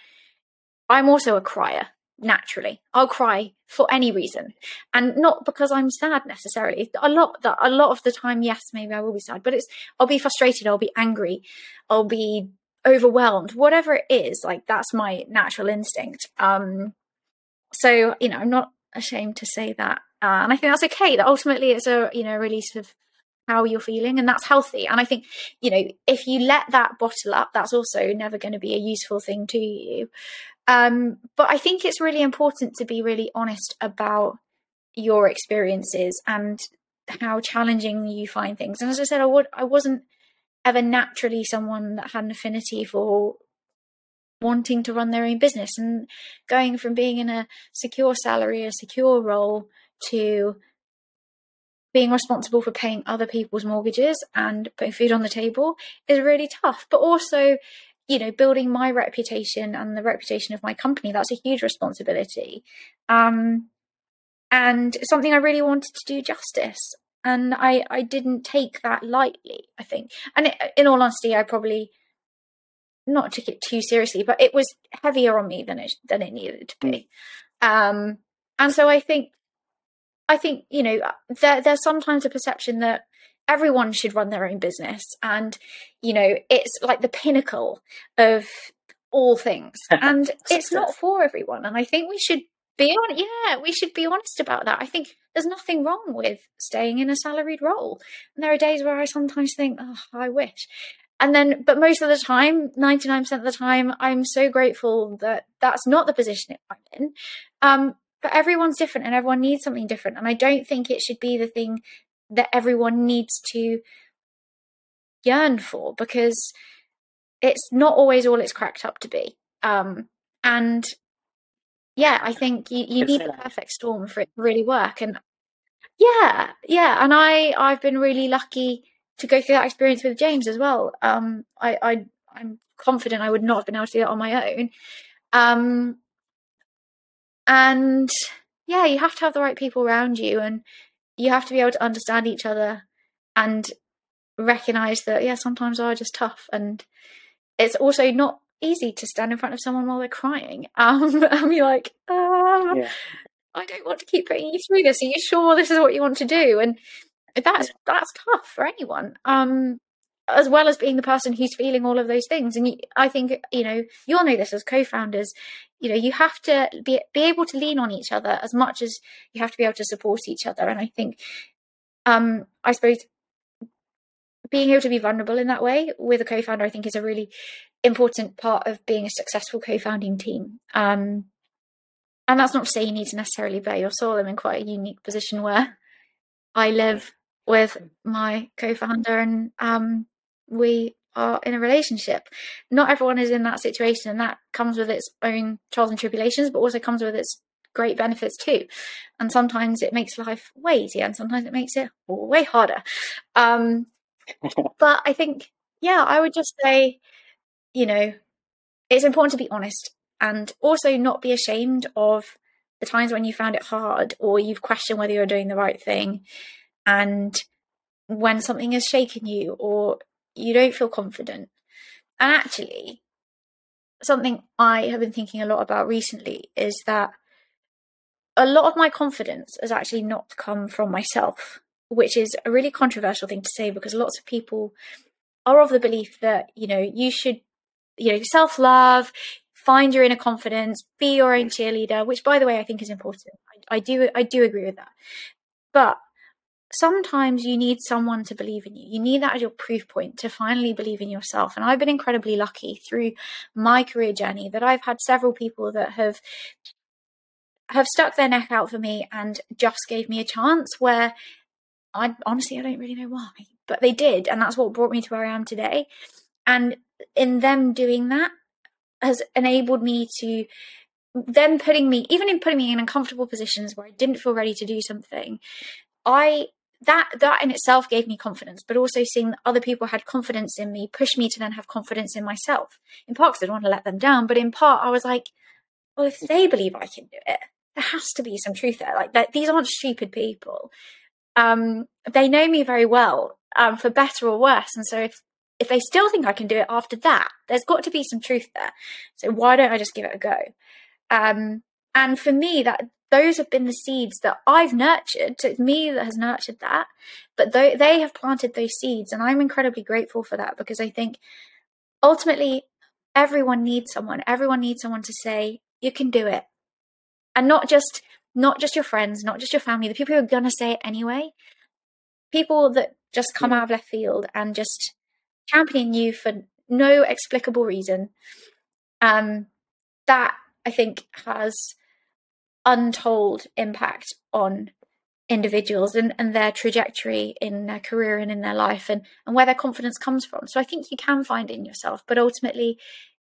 I'm also a crier naturally. I'll cry for any reason, and not because I'm sad necessarily. A lot that a lot of the time, yes, maybe I will be sad, but it's I'll be frustrated, I'll be angry, I'll be overwhelmed, whatever it is. Like that's my natural instinct. Um, so you know, I'm not ashamed to say that, uh, and I think that's okay. That ultimately it's a you know release of how you're feeling and that's healthy and i think you know if you let that bottle up that's also never going to be a useful thing to you um, but I think it's really important to be really honest about your experiences and how challenging you find things. And as I said, I would I wasn't ever naturally someone that had an affinity for wanting to run their own business and going from being in a secure salary, a secure role to being responsible for paying other people's mortgages and putting food on the table is really tough. But also you know, building my reputation and the reputation of my company, that's a huge responsibility. Um, and something I really wanted to do justice. And I, I didn't take that lightly, I think. And it, in all honesty, I probably not took it too seriously, but it was heavier on me than it than it needed to be. Um, and so I think, I think you know, there, there's sometimes a perception that everyone should run their own business and you know it's like the pinnacle of all things. *laughs* And it's not for everyone. And i think we should be on yeah we should be honest about that. I think there's nothing wrong with staying in a salaried role. And there are days where i sometimes think oh i wish. And then but most of the time 99% of the time i'm so grateful that that's not the position i'm in. Um, but everyone's different and everyone needs something different and i don't think it should be the thing that everyone needs to yearn for because it's not always all it's cracked up to be. Um, and yeah, I think you, you need the perfect storm for it to really work. And yeah, yeah, and I I've been really lucky to go through that experience with James as well. Um, I I I'm confident I would not have been able to do it on my own. Um, and yeah, you have to have the right people around you, and you have to be able to understand each other and recognize that yeah, sometimes are just tough, and it's also not easy to stand in front of someone while they're crying. *laughs* Um, and be like, ah, yeah. I don't want to keep putting you through this. Are you sure this is what you want to do? And that's yeah. that's tough for anyone. Um, as well as being the person who's feeling all of those things. And you, I think you know you all know this as co-founders. You know you have to be be able to lean on each other as much as you have to be able to support each other. And I think, um, I suppose being able to be vulnerable in that way with a co-founder, I think, is a really important part of being a successful co-founding team. Um, and that's not to say you need to necessarily bare your soul. I'm in quite a unique position where I live with my co-founder and um, we are in a relationship. Not everyone is in that situation, and that comes with its own trials and tribulations, but also comes with its great benefits too. And sometimes it makes life way easier, and sometimes it makes it way harder. Um, *laughs* but I think, yeah, I would just say, you know, it's important to be honest and also not be ashamed of the times when you found it hard or you've questioned whether you're doing the right thing and when something has shaken you or you don't feel confident and actually something i have been thinking a lot about recently is that a lot of my confidence has actually not come from myself which is a really controversial thing to say because lots of people are of the belief that you know you should you know self love find your inner confidence, be your own cheerleader, which by the way I think is important. I, I do I do agree with that. But sometimes you need someone to believe in you. You need that as your proof point to finally believe in yourself. And I've been incredibly lucky through my career journey that I've had several people that have have stuck their neck out for me and just gave me a chance where I honestly I don't really know why, but they did and that's what brought me to where I am today. And in them doing that, has enabled me to them putting me even in putting me in uncomfortable positions where I didn't feel ready to do something, I that that in itself gave me confidence, but also seeing that other people had confidence in me pushed me to then have confidence in myself. In part because I didn't want to let them down, but in part I was like, well, if they believe I can do it, there has to be some truth there. Like that, these aren't stupid people. Um, they know me very well, um, for better or worse, and so if if they still think I can do it after that, there's got to be some truth there. So why don't I just give it a go? Um, and for me, that those have been the seeds that I've nurtured. So it's me that has nurtured that, but th- they have planted those seeds, and I'm incredibly grateful for that because I think ultimately everyone needs someone. Everyone needs someone to say you can do it, and not just not just your friends, not just your family, the people who are gonna say it anyway. People that just come out of left field and just championing you for no explicable reason. Um, that I think has untold impact on individuals and, and their trajectory in their career and in their life and, and where their confidence comes from. So I think you can find it in yourself, but ultimately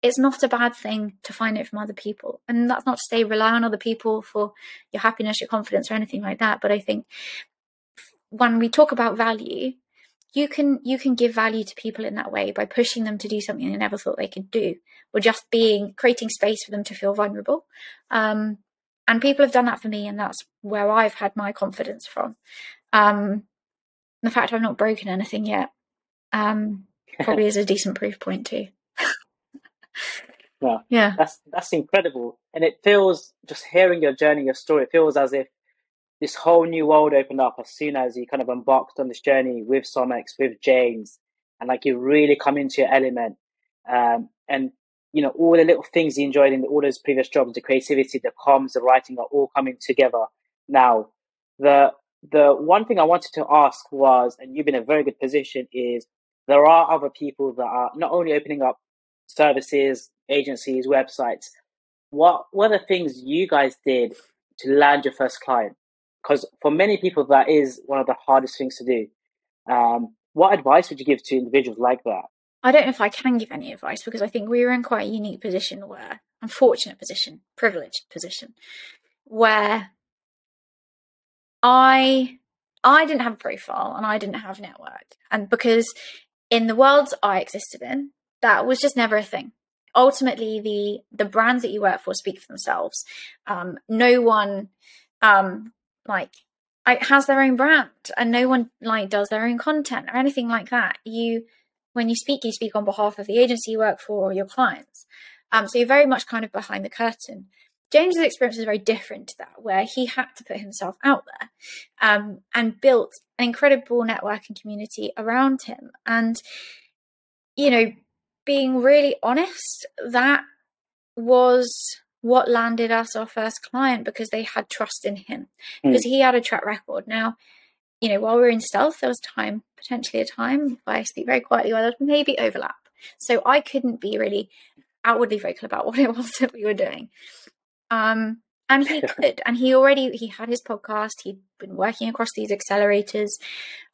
it's not a bad thing to find it from other people. And that's not to say rely on other people for your happiness, your confidence, or anything like that. But I think when we talk about value, you can you can give value to people in that way by pushing them to do something they never thought they could do or just being creating space for them to feel vulnerable um, and people have done that for me and that's where i've had my confidence from. Um, the fact i've not broken anything yet um, probably is a *laughs* decent proof point too. Yeah *laughs* yeah. that's that's incredible. And it feels just hearing your journey your story it feels as if this whole new world opened up as soon as you kind of embarked on this journey with SomX, with James, and like you really come into your element. Um, and you know, all the little things you enjoyed in all those previous jobs, the creativity, the comms, the writing are all coming together now. The the one thing I wanted to ask was, and you've been in a very good position, is there are other people that are not only opening up services, agencies, websites. What were the things you guys did to land your first client? because for many people that is one of the hardest things to do. Um, what advice would you give to individuals like that? I don't know if I can give any advice because I think we were in quite a unique position where, unfortunate position, privileged position, where I I didn't have a profile and I didn't have network, and because in the worlds I existed in, that was just never a thing. Ultimately, the the brands that you work for speak for themselves. Um, no one um, like has their own brand, and no one like does their own content or anything like that. You when you speak, you speak on behalf of the agency you work for or your clients. Um, so you're very much kind of behind the curtain. James's experience is very different to that, where he had to put himself out there um, and built an incredible network and community around him. And, you know, being really honest, that was what landed us our first client because they had trust in him, mm. because he had a track record. Now, you know, while we were in stealth, there was time, potentially a time, if I speak very quietly, where there was maybe overlap. So I couldn't be really outwardly vocal about *laughs* what it was that we were doing. Um, and he *laughs* could, and he already he had his podcast. He'd been working across these accelerators.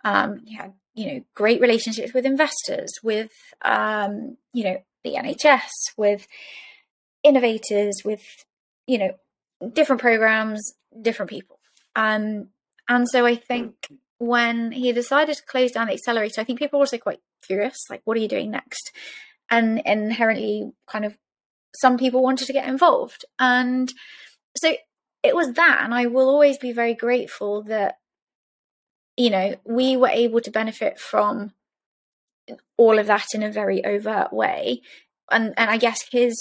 Um, he had you know great relationships with investors, with um, you know the NHS, with innovators, with you know different programs, different people. Um, and so I think when he decided to close down the accelerator, I think people were also quite curious, like, what are you doing next? And inherently, kind of, some people wanted to get involved. And so it was that. And I will always be very grateful that, you know, we were able to benefit from all of that in a very overt way. And, and I guess his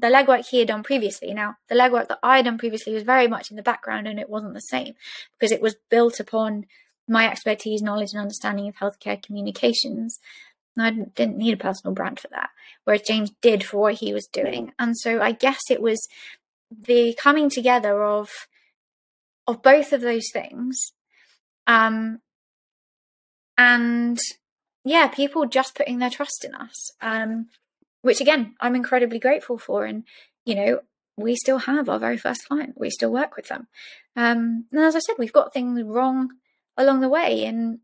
the legwork he had done previously. Now, the legwork that I had done previously was very much in the background and it wasn't the same because it was built upon my expertise, knowledge, and understanding of healthcare communications. I didn't need a personal brand for that, whereas James did for what he was doing. And so I guess it was the coming together of of both of those things. Um, and yeah, people just putting their trust in us. Um, which again, I'm incredibly grateful for. And, you know, we still have our very first client. We still work with them. Um, and as I said, we've got things wrong along the way. And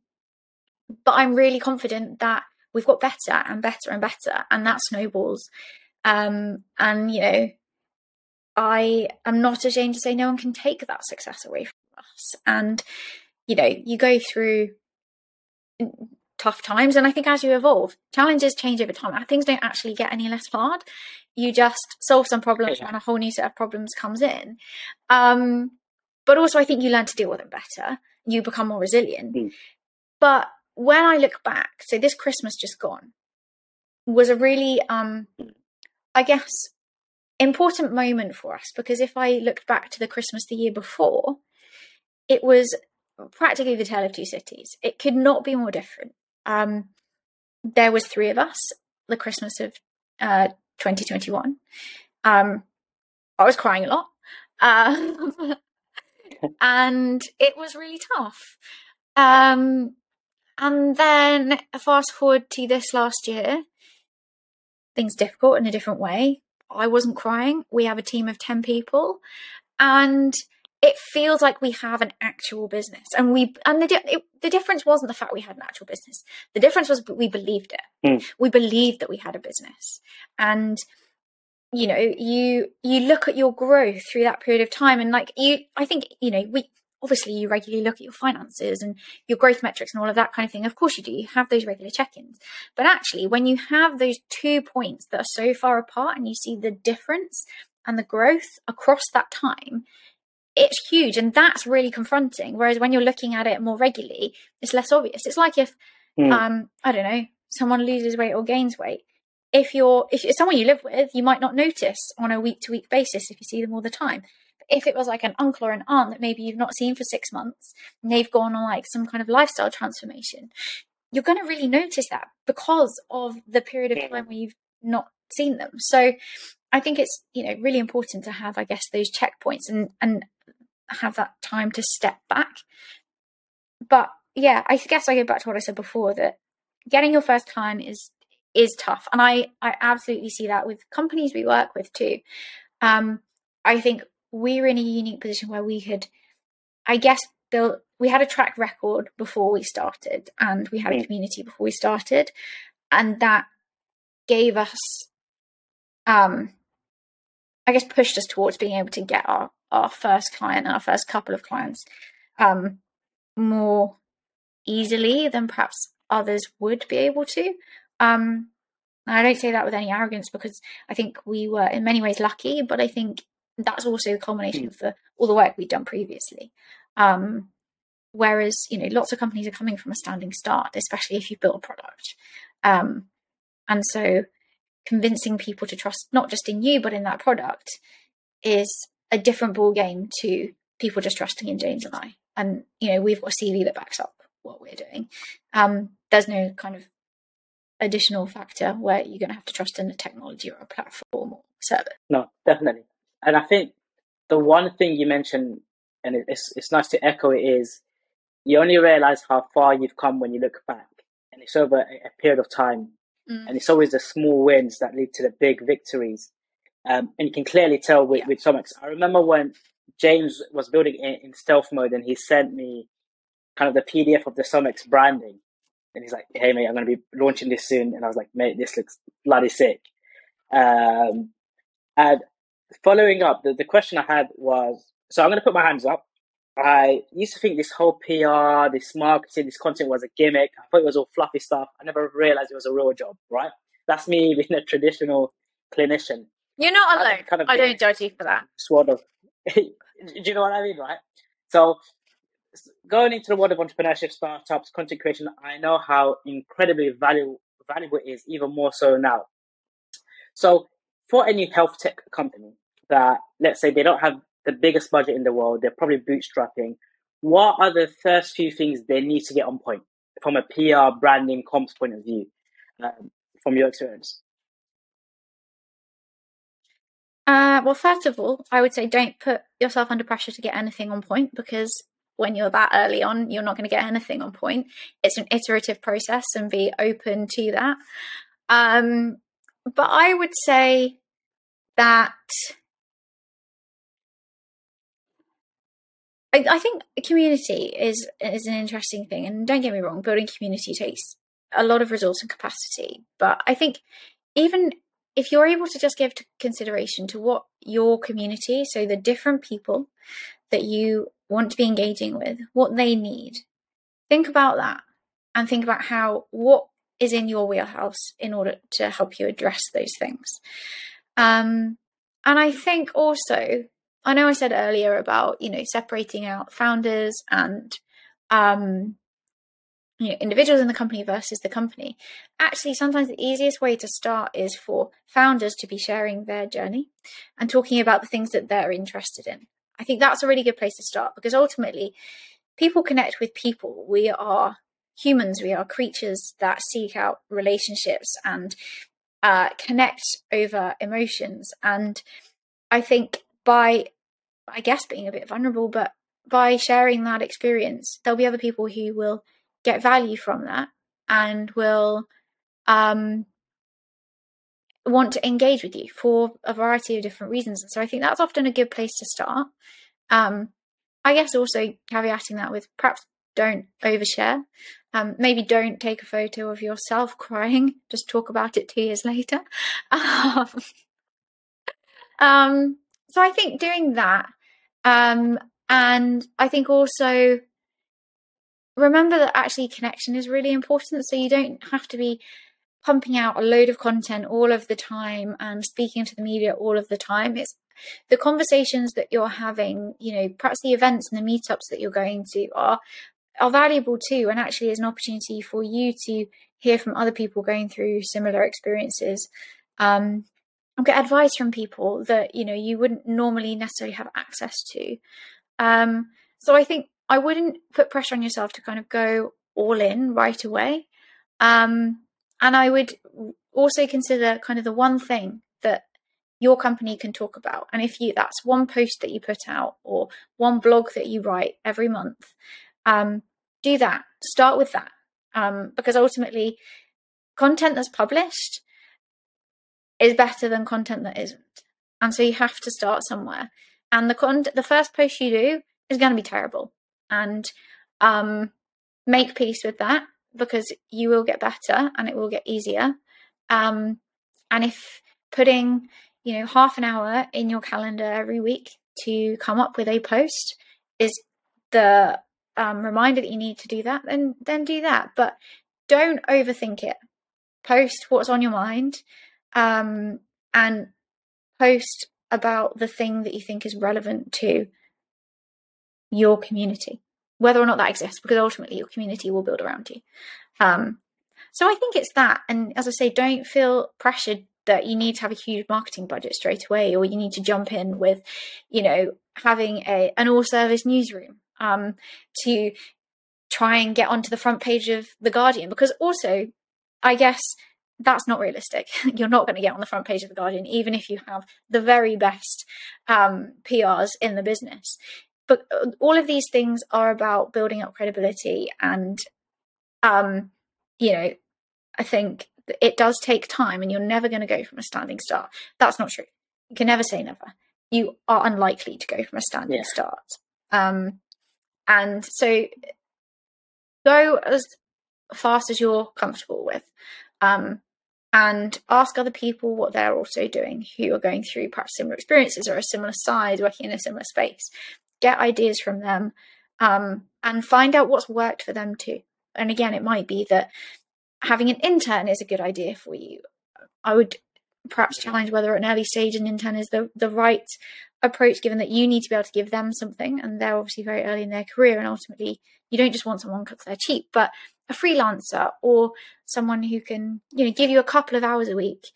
but I'm really confident that we've got better and better and better, and that snowballs. Um, and you know, I am not ashamed to say no one can take that success away from us. And you know, you go through tough times, and I think as you evolve, challenges change over time. Things don't actually get any less hard. You just solve some problems, yeah. and a whole new set of problems comes in. Um, but also, I think you learn to deal with them better you become more resilient. Mm. But when I look back, so this Christmas just gone was a really, um, I guess, important moment for us because if I looked back to the Christmas the year before, it was practically the tale of two cities. It could not be more different. Um, there was three of us, the Christmas of uh, 2021. Um, I was crying a lot. Uh, *laughs* and it was really tough. Um, and then fast forward to this last year, things difficult in a different way. I wasn't crying. We have a team of 10 people and it feels like we have an actual business. And we and the it, the difference wasn't the fact we had an actual business. The difference was we believed it. Mm. we believed that we had a business. And you know you you look at your growth through that period of time and like you i think you know we obviously you regularly look at your finances and your growth metrics and all of that kind of thing. Of course you do. You have those regular check-ins. But actually when you have those two points that are so far apart and you see the difference and the growth across that time it's huge and that's really confronting whereas when you're looking at it more regularly it's less obvious it's like if mm. um i don't know someone loses weight or gains weight if you're if it's someone you live with, you might not notice on a week to week basis if you see them all the time. But if it was like an uncle or an aunt that maybe you've not seen for six months and they've gone on like some kind of lifestyle transformation, you're going to really notice that because of the period of time where you've not seen them. So I think it's you know really important to have I guess those checkpoints and and have that time to step back. But yeah, I guess I go back to what I said before that getting your first client is is tough. And I, I absolutely see that with companies we work with too. Um, I think we're in a unique position where we could, I guess, build, we had a track record before we started and we had a hmm. community before we started. And that gave us, um, I guess, pushed us towards being able to get our, our first client and our first couple of clients um, more easily than perhaps others would be able to. Um, I don't say that with any arrogance because I think we were in many ways lucky, but I think that's also a culmination mm. of the all the work we'd done previously. Um, whereas you know lots of companies are coming from a standing start, especially if you build a product. Um, and so convincing people to trust not just in you but in that product is a different ball game to people just trusting in James and I. And you know we've got a CV that backs up what we're doing. Um, there's no kind of additional factor where you're going to have to trust in a technology or a platform or service. No, definitely. And I think the one thing you mentioned, and it's it's nice to echo it, is you only realize how far you've come when you look back, and it's over a, period of time, mm. and it's always the small wins that lead to the big victories. Um, and you can clearly tell with, yeah. with. I remember when James was building in, in stealth mode, and he sent me kind of the PDF of the SOMX branding, and he's like, "Hey mate, I'm going to be launching this soon," and I was like, "Mate, this looks bloody sick." Um, and following up, the, the question I had was so I'm going to put my hands up. I used to think this whole PR, this marketing, this content was a gimmick. I thought it was all fluffy stuff. I never realized it was a real job, right? That's me *laughs* being a traditional clinician. You're not alone. I, kind of I don't judge you for that. Sort of. *laughs* Do you know what I mean, right? So going into the world of entrepreneurship, startups, content creation, I know how incredibly valuable valuable it is, even more so now. So for any health tech company that let's say they don't have the biggest budget in the world, they're probably bootstrapping. What are the first few things they need to get on point from a PR, branding, comms point of view, um, from your experience? Uh, well, first of all, I would say don't put yourself under pressure to get anything on point because when you're that early on, you're not going to get anything on point. It's an iterative process and be open to that. Um, but I would say that I, think community is is an interesting thing, and don't get me wrong, building community takes a lot of resource and capacity. But I think even if you're able to just give consideration to what your community, so the different people that you want to be engaging with, what they need, think about that and think about how what is in your wheelhouse in order to help you address those things. Um, and I think also, I know I said earlier about you know separating out founders and um, you know individuals in the company versus the company. Actually, sometimes the easiest way to start is for founders to be sharing their journey and talking about the things that they're interested in. I think that's a really good place to start because ultimately, people connect with people. We are humans, we are creatures that seek out relationships and uh, connect over emotions. And I think by, I guess, being a bit vulnerable, but by sharing that experience, there'll be other people who will get value from that and will um, want to engage with you for a variety of different reasons. And so I think that's often a good place to start. Um, I guess also caveating that with perhaps don't overshare. Um, maybe don't take a photo of yourself *laughs* crying. Just talk about it two years later. *laughs* Um, um, so I think doing that, um, and I think also remember that actually connection is really important. So you don't have to be pumping out a load of content all of the time and speaking to the media all of the time. It's the conversations that you're having, you know, perhaps the events and the meetups that you're going to are are valuable too and actually is an opportunity for you to hear from other people going through similar experiences um, get advice from people that you know you wouldn't normally necessarily have access to um, so i think i wouldn't put pressure on yourself to kind of go all in right away um, and I would also consider kind of the one thing that your company can talk about. And if you that's one post that you put out or one blog that you write every month, um, do that. Start with that. Um, because ultimately, content that's published is better than content that isn't. And so you have to start somewhere. And the con- the first post you do is going to be terrible. And um, make peace with that because you will get better and it will get easier. Um, and if putting, you know, half an hour in your calendar every week to come up with a post is the um, reminder that you need to do that, then then do that. But don't overthink it post what's on your mind um, and post about the thing that you think is relevant to your community, whether or not that exists, because ultimately your community will build around you. Um, so I think it's that. And as I say, don't feel pressured that you need to have a huge marketing budget straight away, or you need to jump in with, you know, having a an all service newsroom um, to try and get onto the front page of the Guardian. Because also, I guess that's not realistic. *laughs* You're not going to get on the front page of the Guardian, even if you have the very best um, PRs in the business. But uh, all of these things are about building up credibility, and um, you know, I think it does take time, and you're never going to go from a standing start. That's not true. You can never say never. You are unlikely to go from a standing yeah. start. Um, and so, go as fast as you're comfortable with. Um, and ask other people what they're also doing who are going through perhaps similar experiences or a similar size, working in a similar space. Get ideas from them um, and find out what's worked for them too. And again, it might be that having an intern is a good idea for you. I would perhaps challenge whether at an early stage an intern is the, the right approach, given that you need to be able to give them something and they're obviously very early in their career. And ultimately, you don't just want someone because they're cheap, but a freelancer or someone who can, you know, give you a couple of hours a week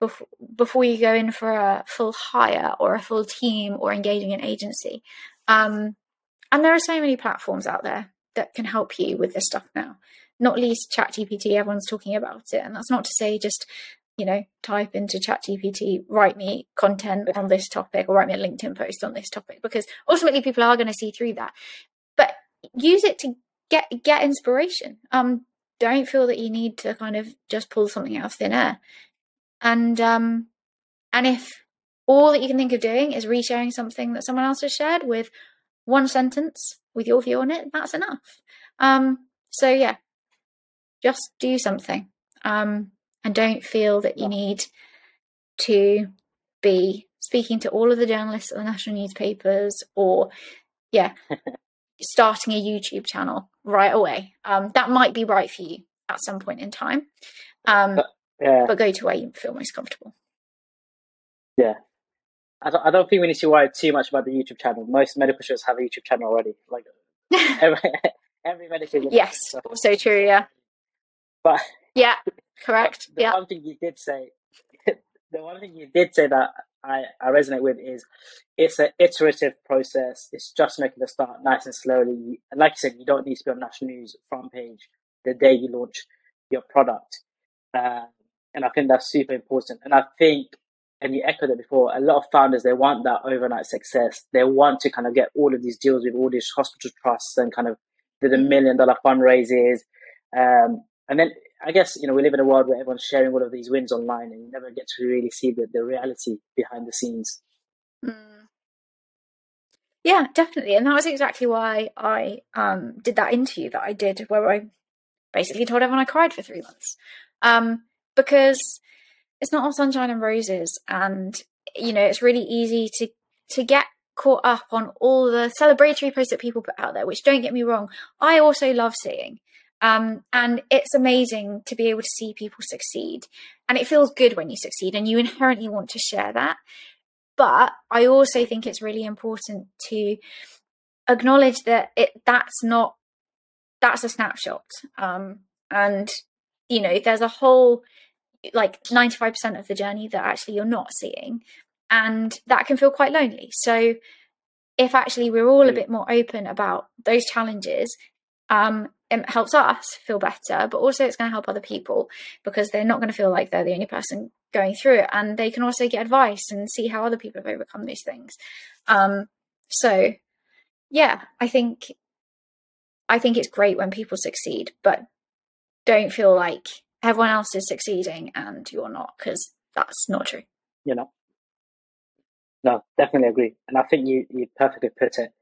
before, before you go in for a full hire or a full team or engaging an agency. Um, and there are so many platforms out there that can help you with this stuff now not least ChatGPT. Everyone's talking about it, and that's not to say just you know type into ChatGPT, write me content on this topic, or write me a LinkedIn post on this topic, because ultimately people are going to see through that. But use it to get get inspiration. Um, don't feel that you need to kind of just pull something out of thin air. And um, and if all that you can think of doing is resharing something that someone else has shared with one sentence with your view on it, that's enough. Um, so yeah, just do something um, and don't feel that you need to be speaking to all of the journalists at the national newspapers or yeah *laughs* starting a youtube channel right away um, that might be right for you at some point in time um, but, yeah. but go to where you feel most comfortable yeah I don't, I don't think we need to worry too much about the youtube channel most medical shows have a youtube channel already like *laughs* every, *laughs* every medical yes also true yeah but yeah, correct. *laughs* The yeah. one thing you did say, the one thing you did say that I, I resonate with is it's an iterative process. It's just making the start nice and slowly. And like you said, you don't need to be on national news front page the day you launch your product. Uh, and I think that's super important. And I think, and you echoed it before, a lot of founders, they want that overnight success. They want to kind of get all of these deals with all these hospital trusts and kind of the million dollar fundraisers. Um, and then I guess you know we live in a world where everyone's sharing all of these wins online, and you never get to really see the, the reality behind the scenes. Mm. Yeah, definitely, and that was exactly why I um, did that interview that I did, where I basically told everyone I cried for three months, um, because it's not all sunshine and roses, and you know it's really easy to to get caught up on all the celebratory posts that people put out there. Which don't get me wrong, I also love seeing. Um, and it's amazing to be able to see people succeed. And it feels good when you succeed and you inherently want to share that. But I also think it's really important to acknowledge that it that's not that's a snapshot. Um, and you know, there's a whole like 95% of the journey that actually you're not seeing. And that can feel quite lonely. So if actually we're all a bit more open about those challenges um, it helps us feel better, but also it's going to help other people because they're not going to feel like they're the only person going through it, and they can also get advice and see how other people have overcome these things. Um, so, yeah, I think I think it's great when people succeed, but don't feel like everyone else is succeeding and you're not, because that's not true. You know, no, definitely agree, and I think you you perfectly put it.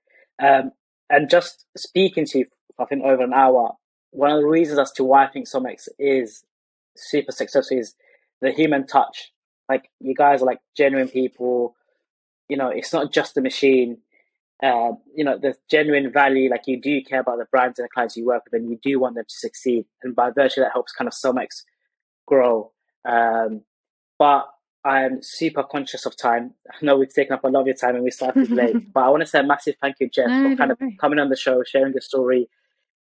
Um, and just speaking to you, I think over an hour. One of the reasons as to why I think SomX is super successful is the human touch. Like you guys are like genuine people. You know, it's not just a machine. Uh, you know, there's genuine value. Like you do care about the brands and the clients you work with, and you do want them to succeed. And by virtue, that helps kind of SomX grow. Um, but I'm super conscious of time. I know we've taken up a lot of your time and we started *laughs* late, but I want to say a massive thank you, Jess, No, for kind of worry. coming on the show, sharing your story.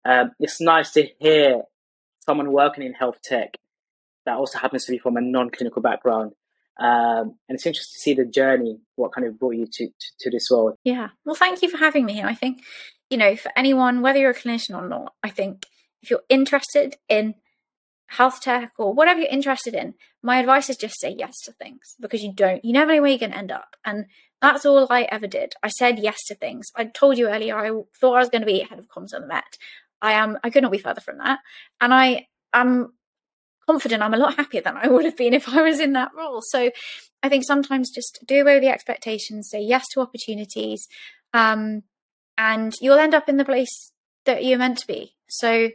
Um, it's nice to hear someone working in health tech that also happens to be from a non-clinical background. Um, and it's interesting to see the journey, what kind of brought you to, to, to this world. Yeah. Well, thank you for having me. I think, you know, for anyone, whether you're a clinician or not, I think if you're interested in health tech or whatever you're interested in, my advice is just say yes to things because you don't, you never know where you're going to end up. And that's all I ever did. I said yes to things. I told you earlier, I thought I was going to be head of comms on the Met. I am, I could not be further from that. And I am confident I'm a lot happier than I would have been if I was in that role. So I think sometimes just do away with the expectations, say yes to opportunities, um, and you'll end up in the place that you're meant to be. So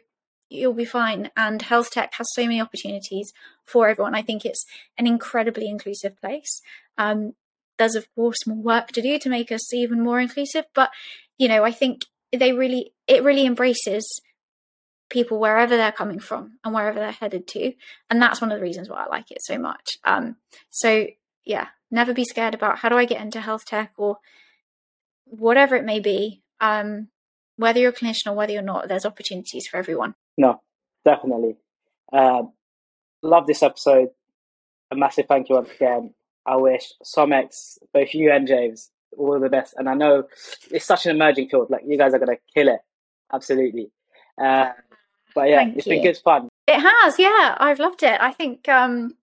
you'll be fine. And health tech has so many opportunities for everyone. I think it's an incredibly inclusive place. Um, there's of course more work to do to make us even more inclusive, but you know, I think they really it really embraces people wherever they're coming from and wherever they're headed to. And that's one of the reasons why I like it so much. Um, so yeah, never be scared about how do I get into health tech or whatever it may be. Um, whether you're a clinician or whether you're not, there's opportunities for everyone. No, definitely. Um, love this episode. A massive thank you once again. I wish SomX, both you and James, all the best. And I know it's such an emerging field. Like you guys are going to kill it. Absolutely. Uh, but yeah, Thank it's you. been good fun. It has, yeah. I've loved it. I think, um,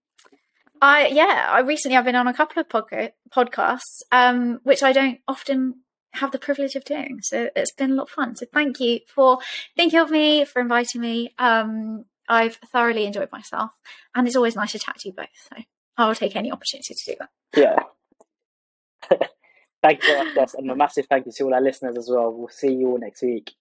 I yeah. I recently I've been on a couple of podca- podcasts, um, which I don't often have the privilege of doing. So it's been a lot of fun. So thank you for thinking of me, for inviting me. Um, I've thoroughly enjoyed myself, and it's always nice to chat to you both. So I will take any opportunity to do that. Yeah. *laughs* thank you Jess. And a massive thank you to all our listeners as well. We'll see you all next week.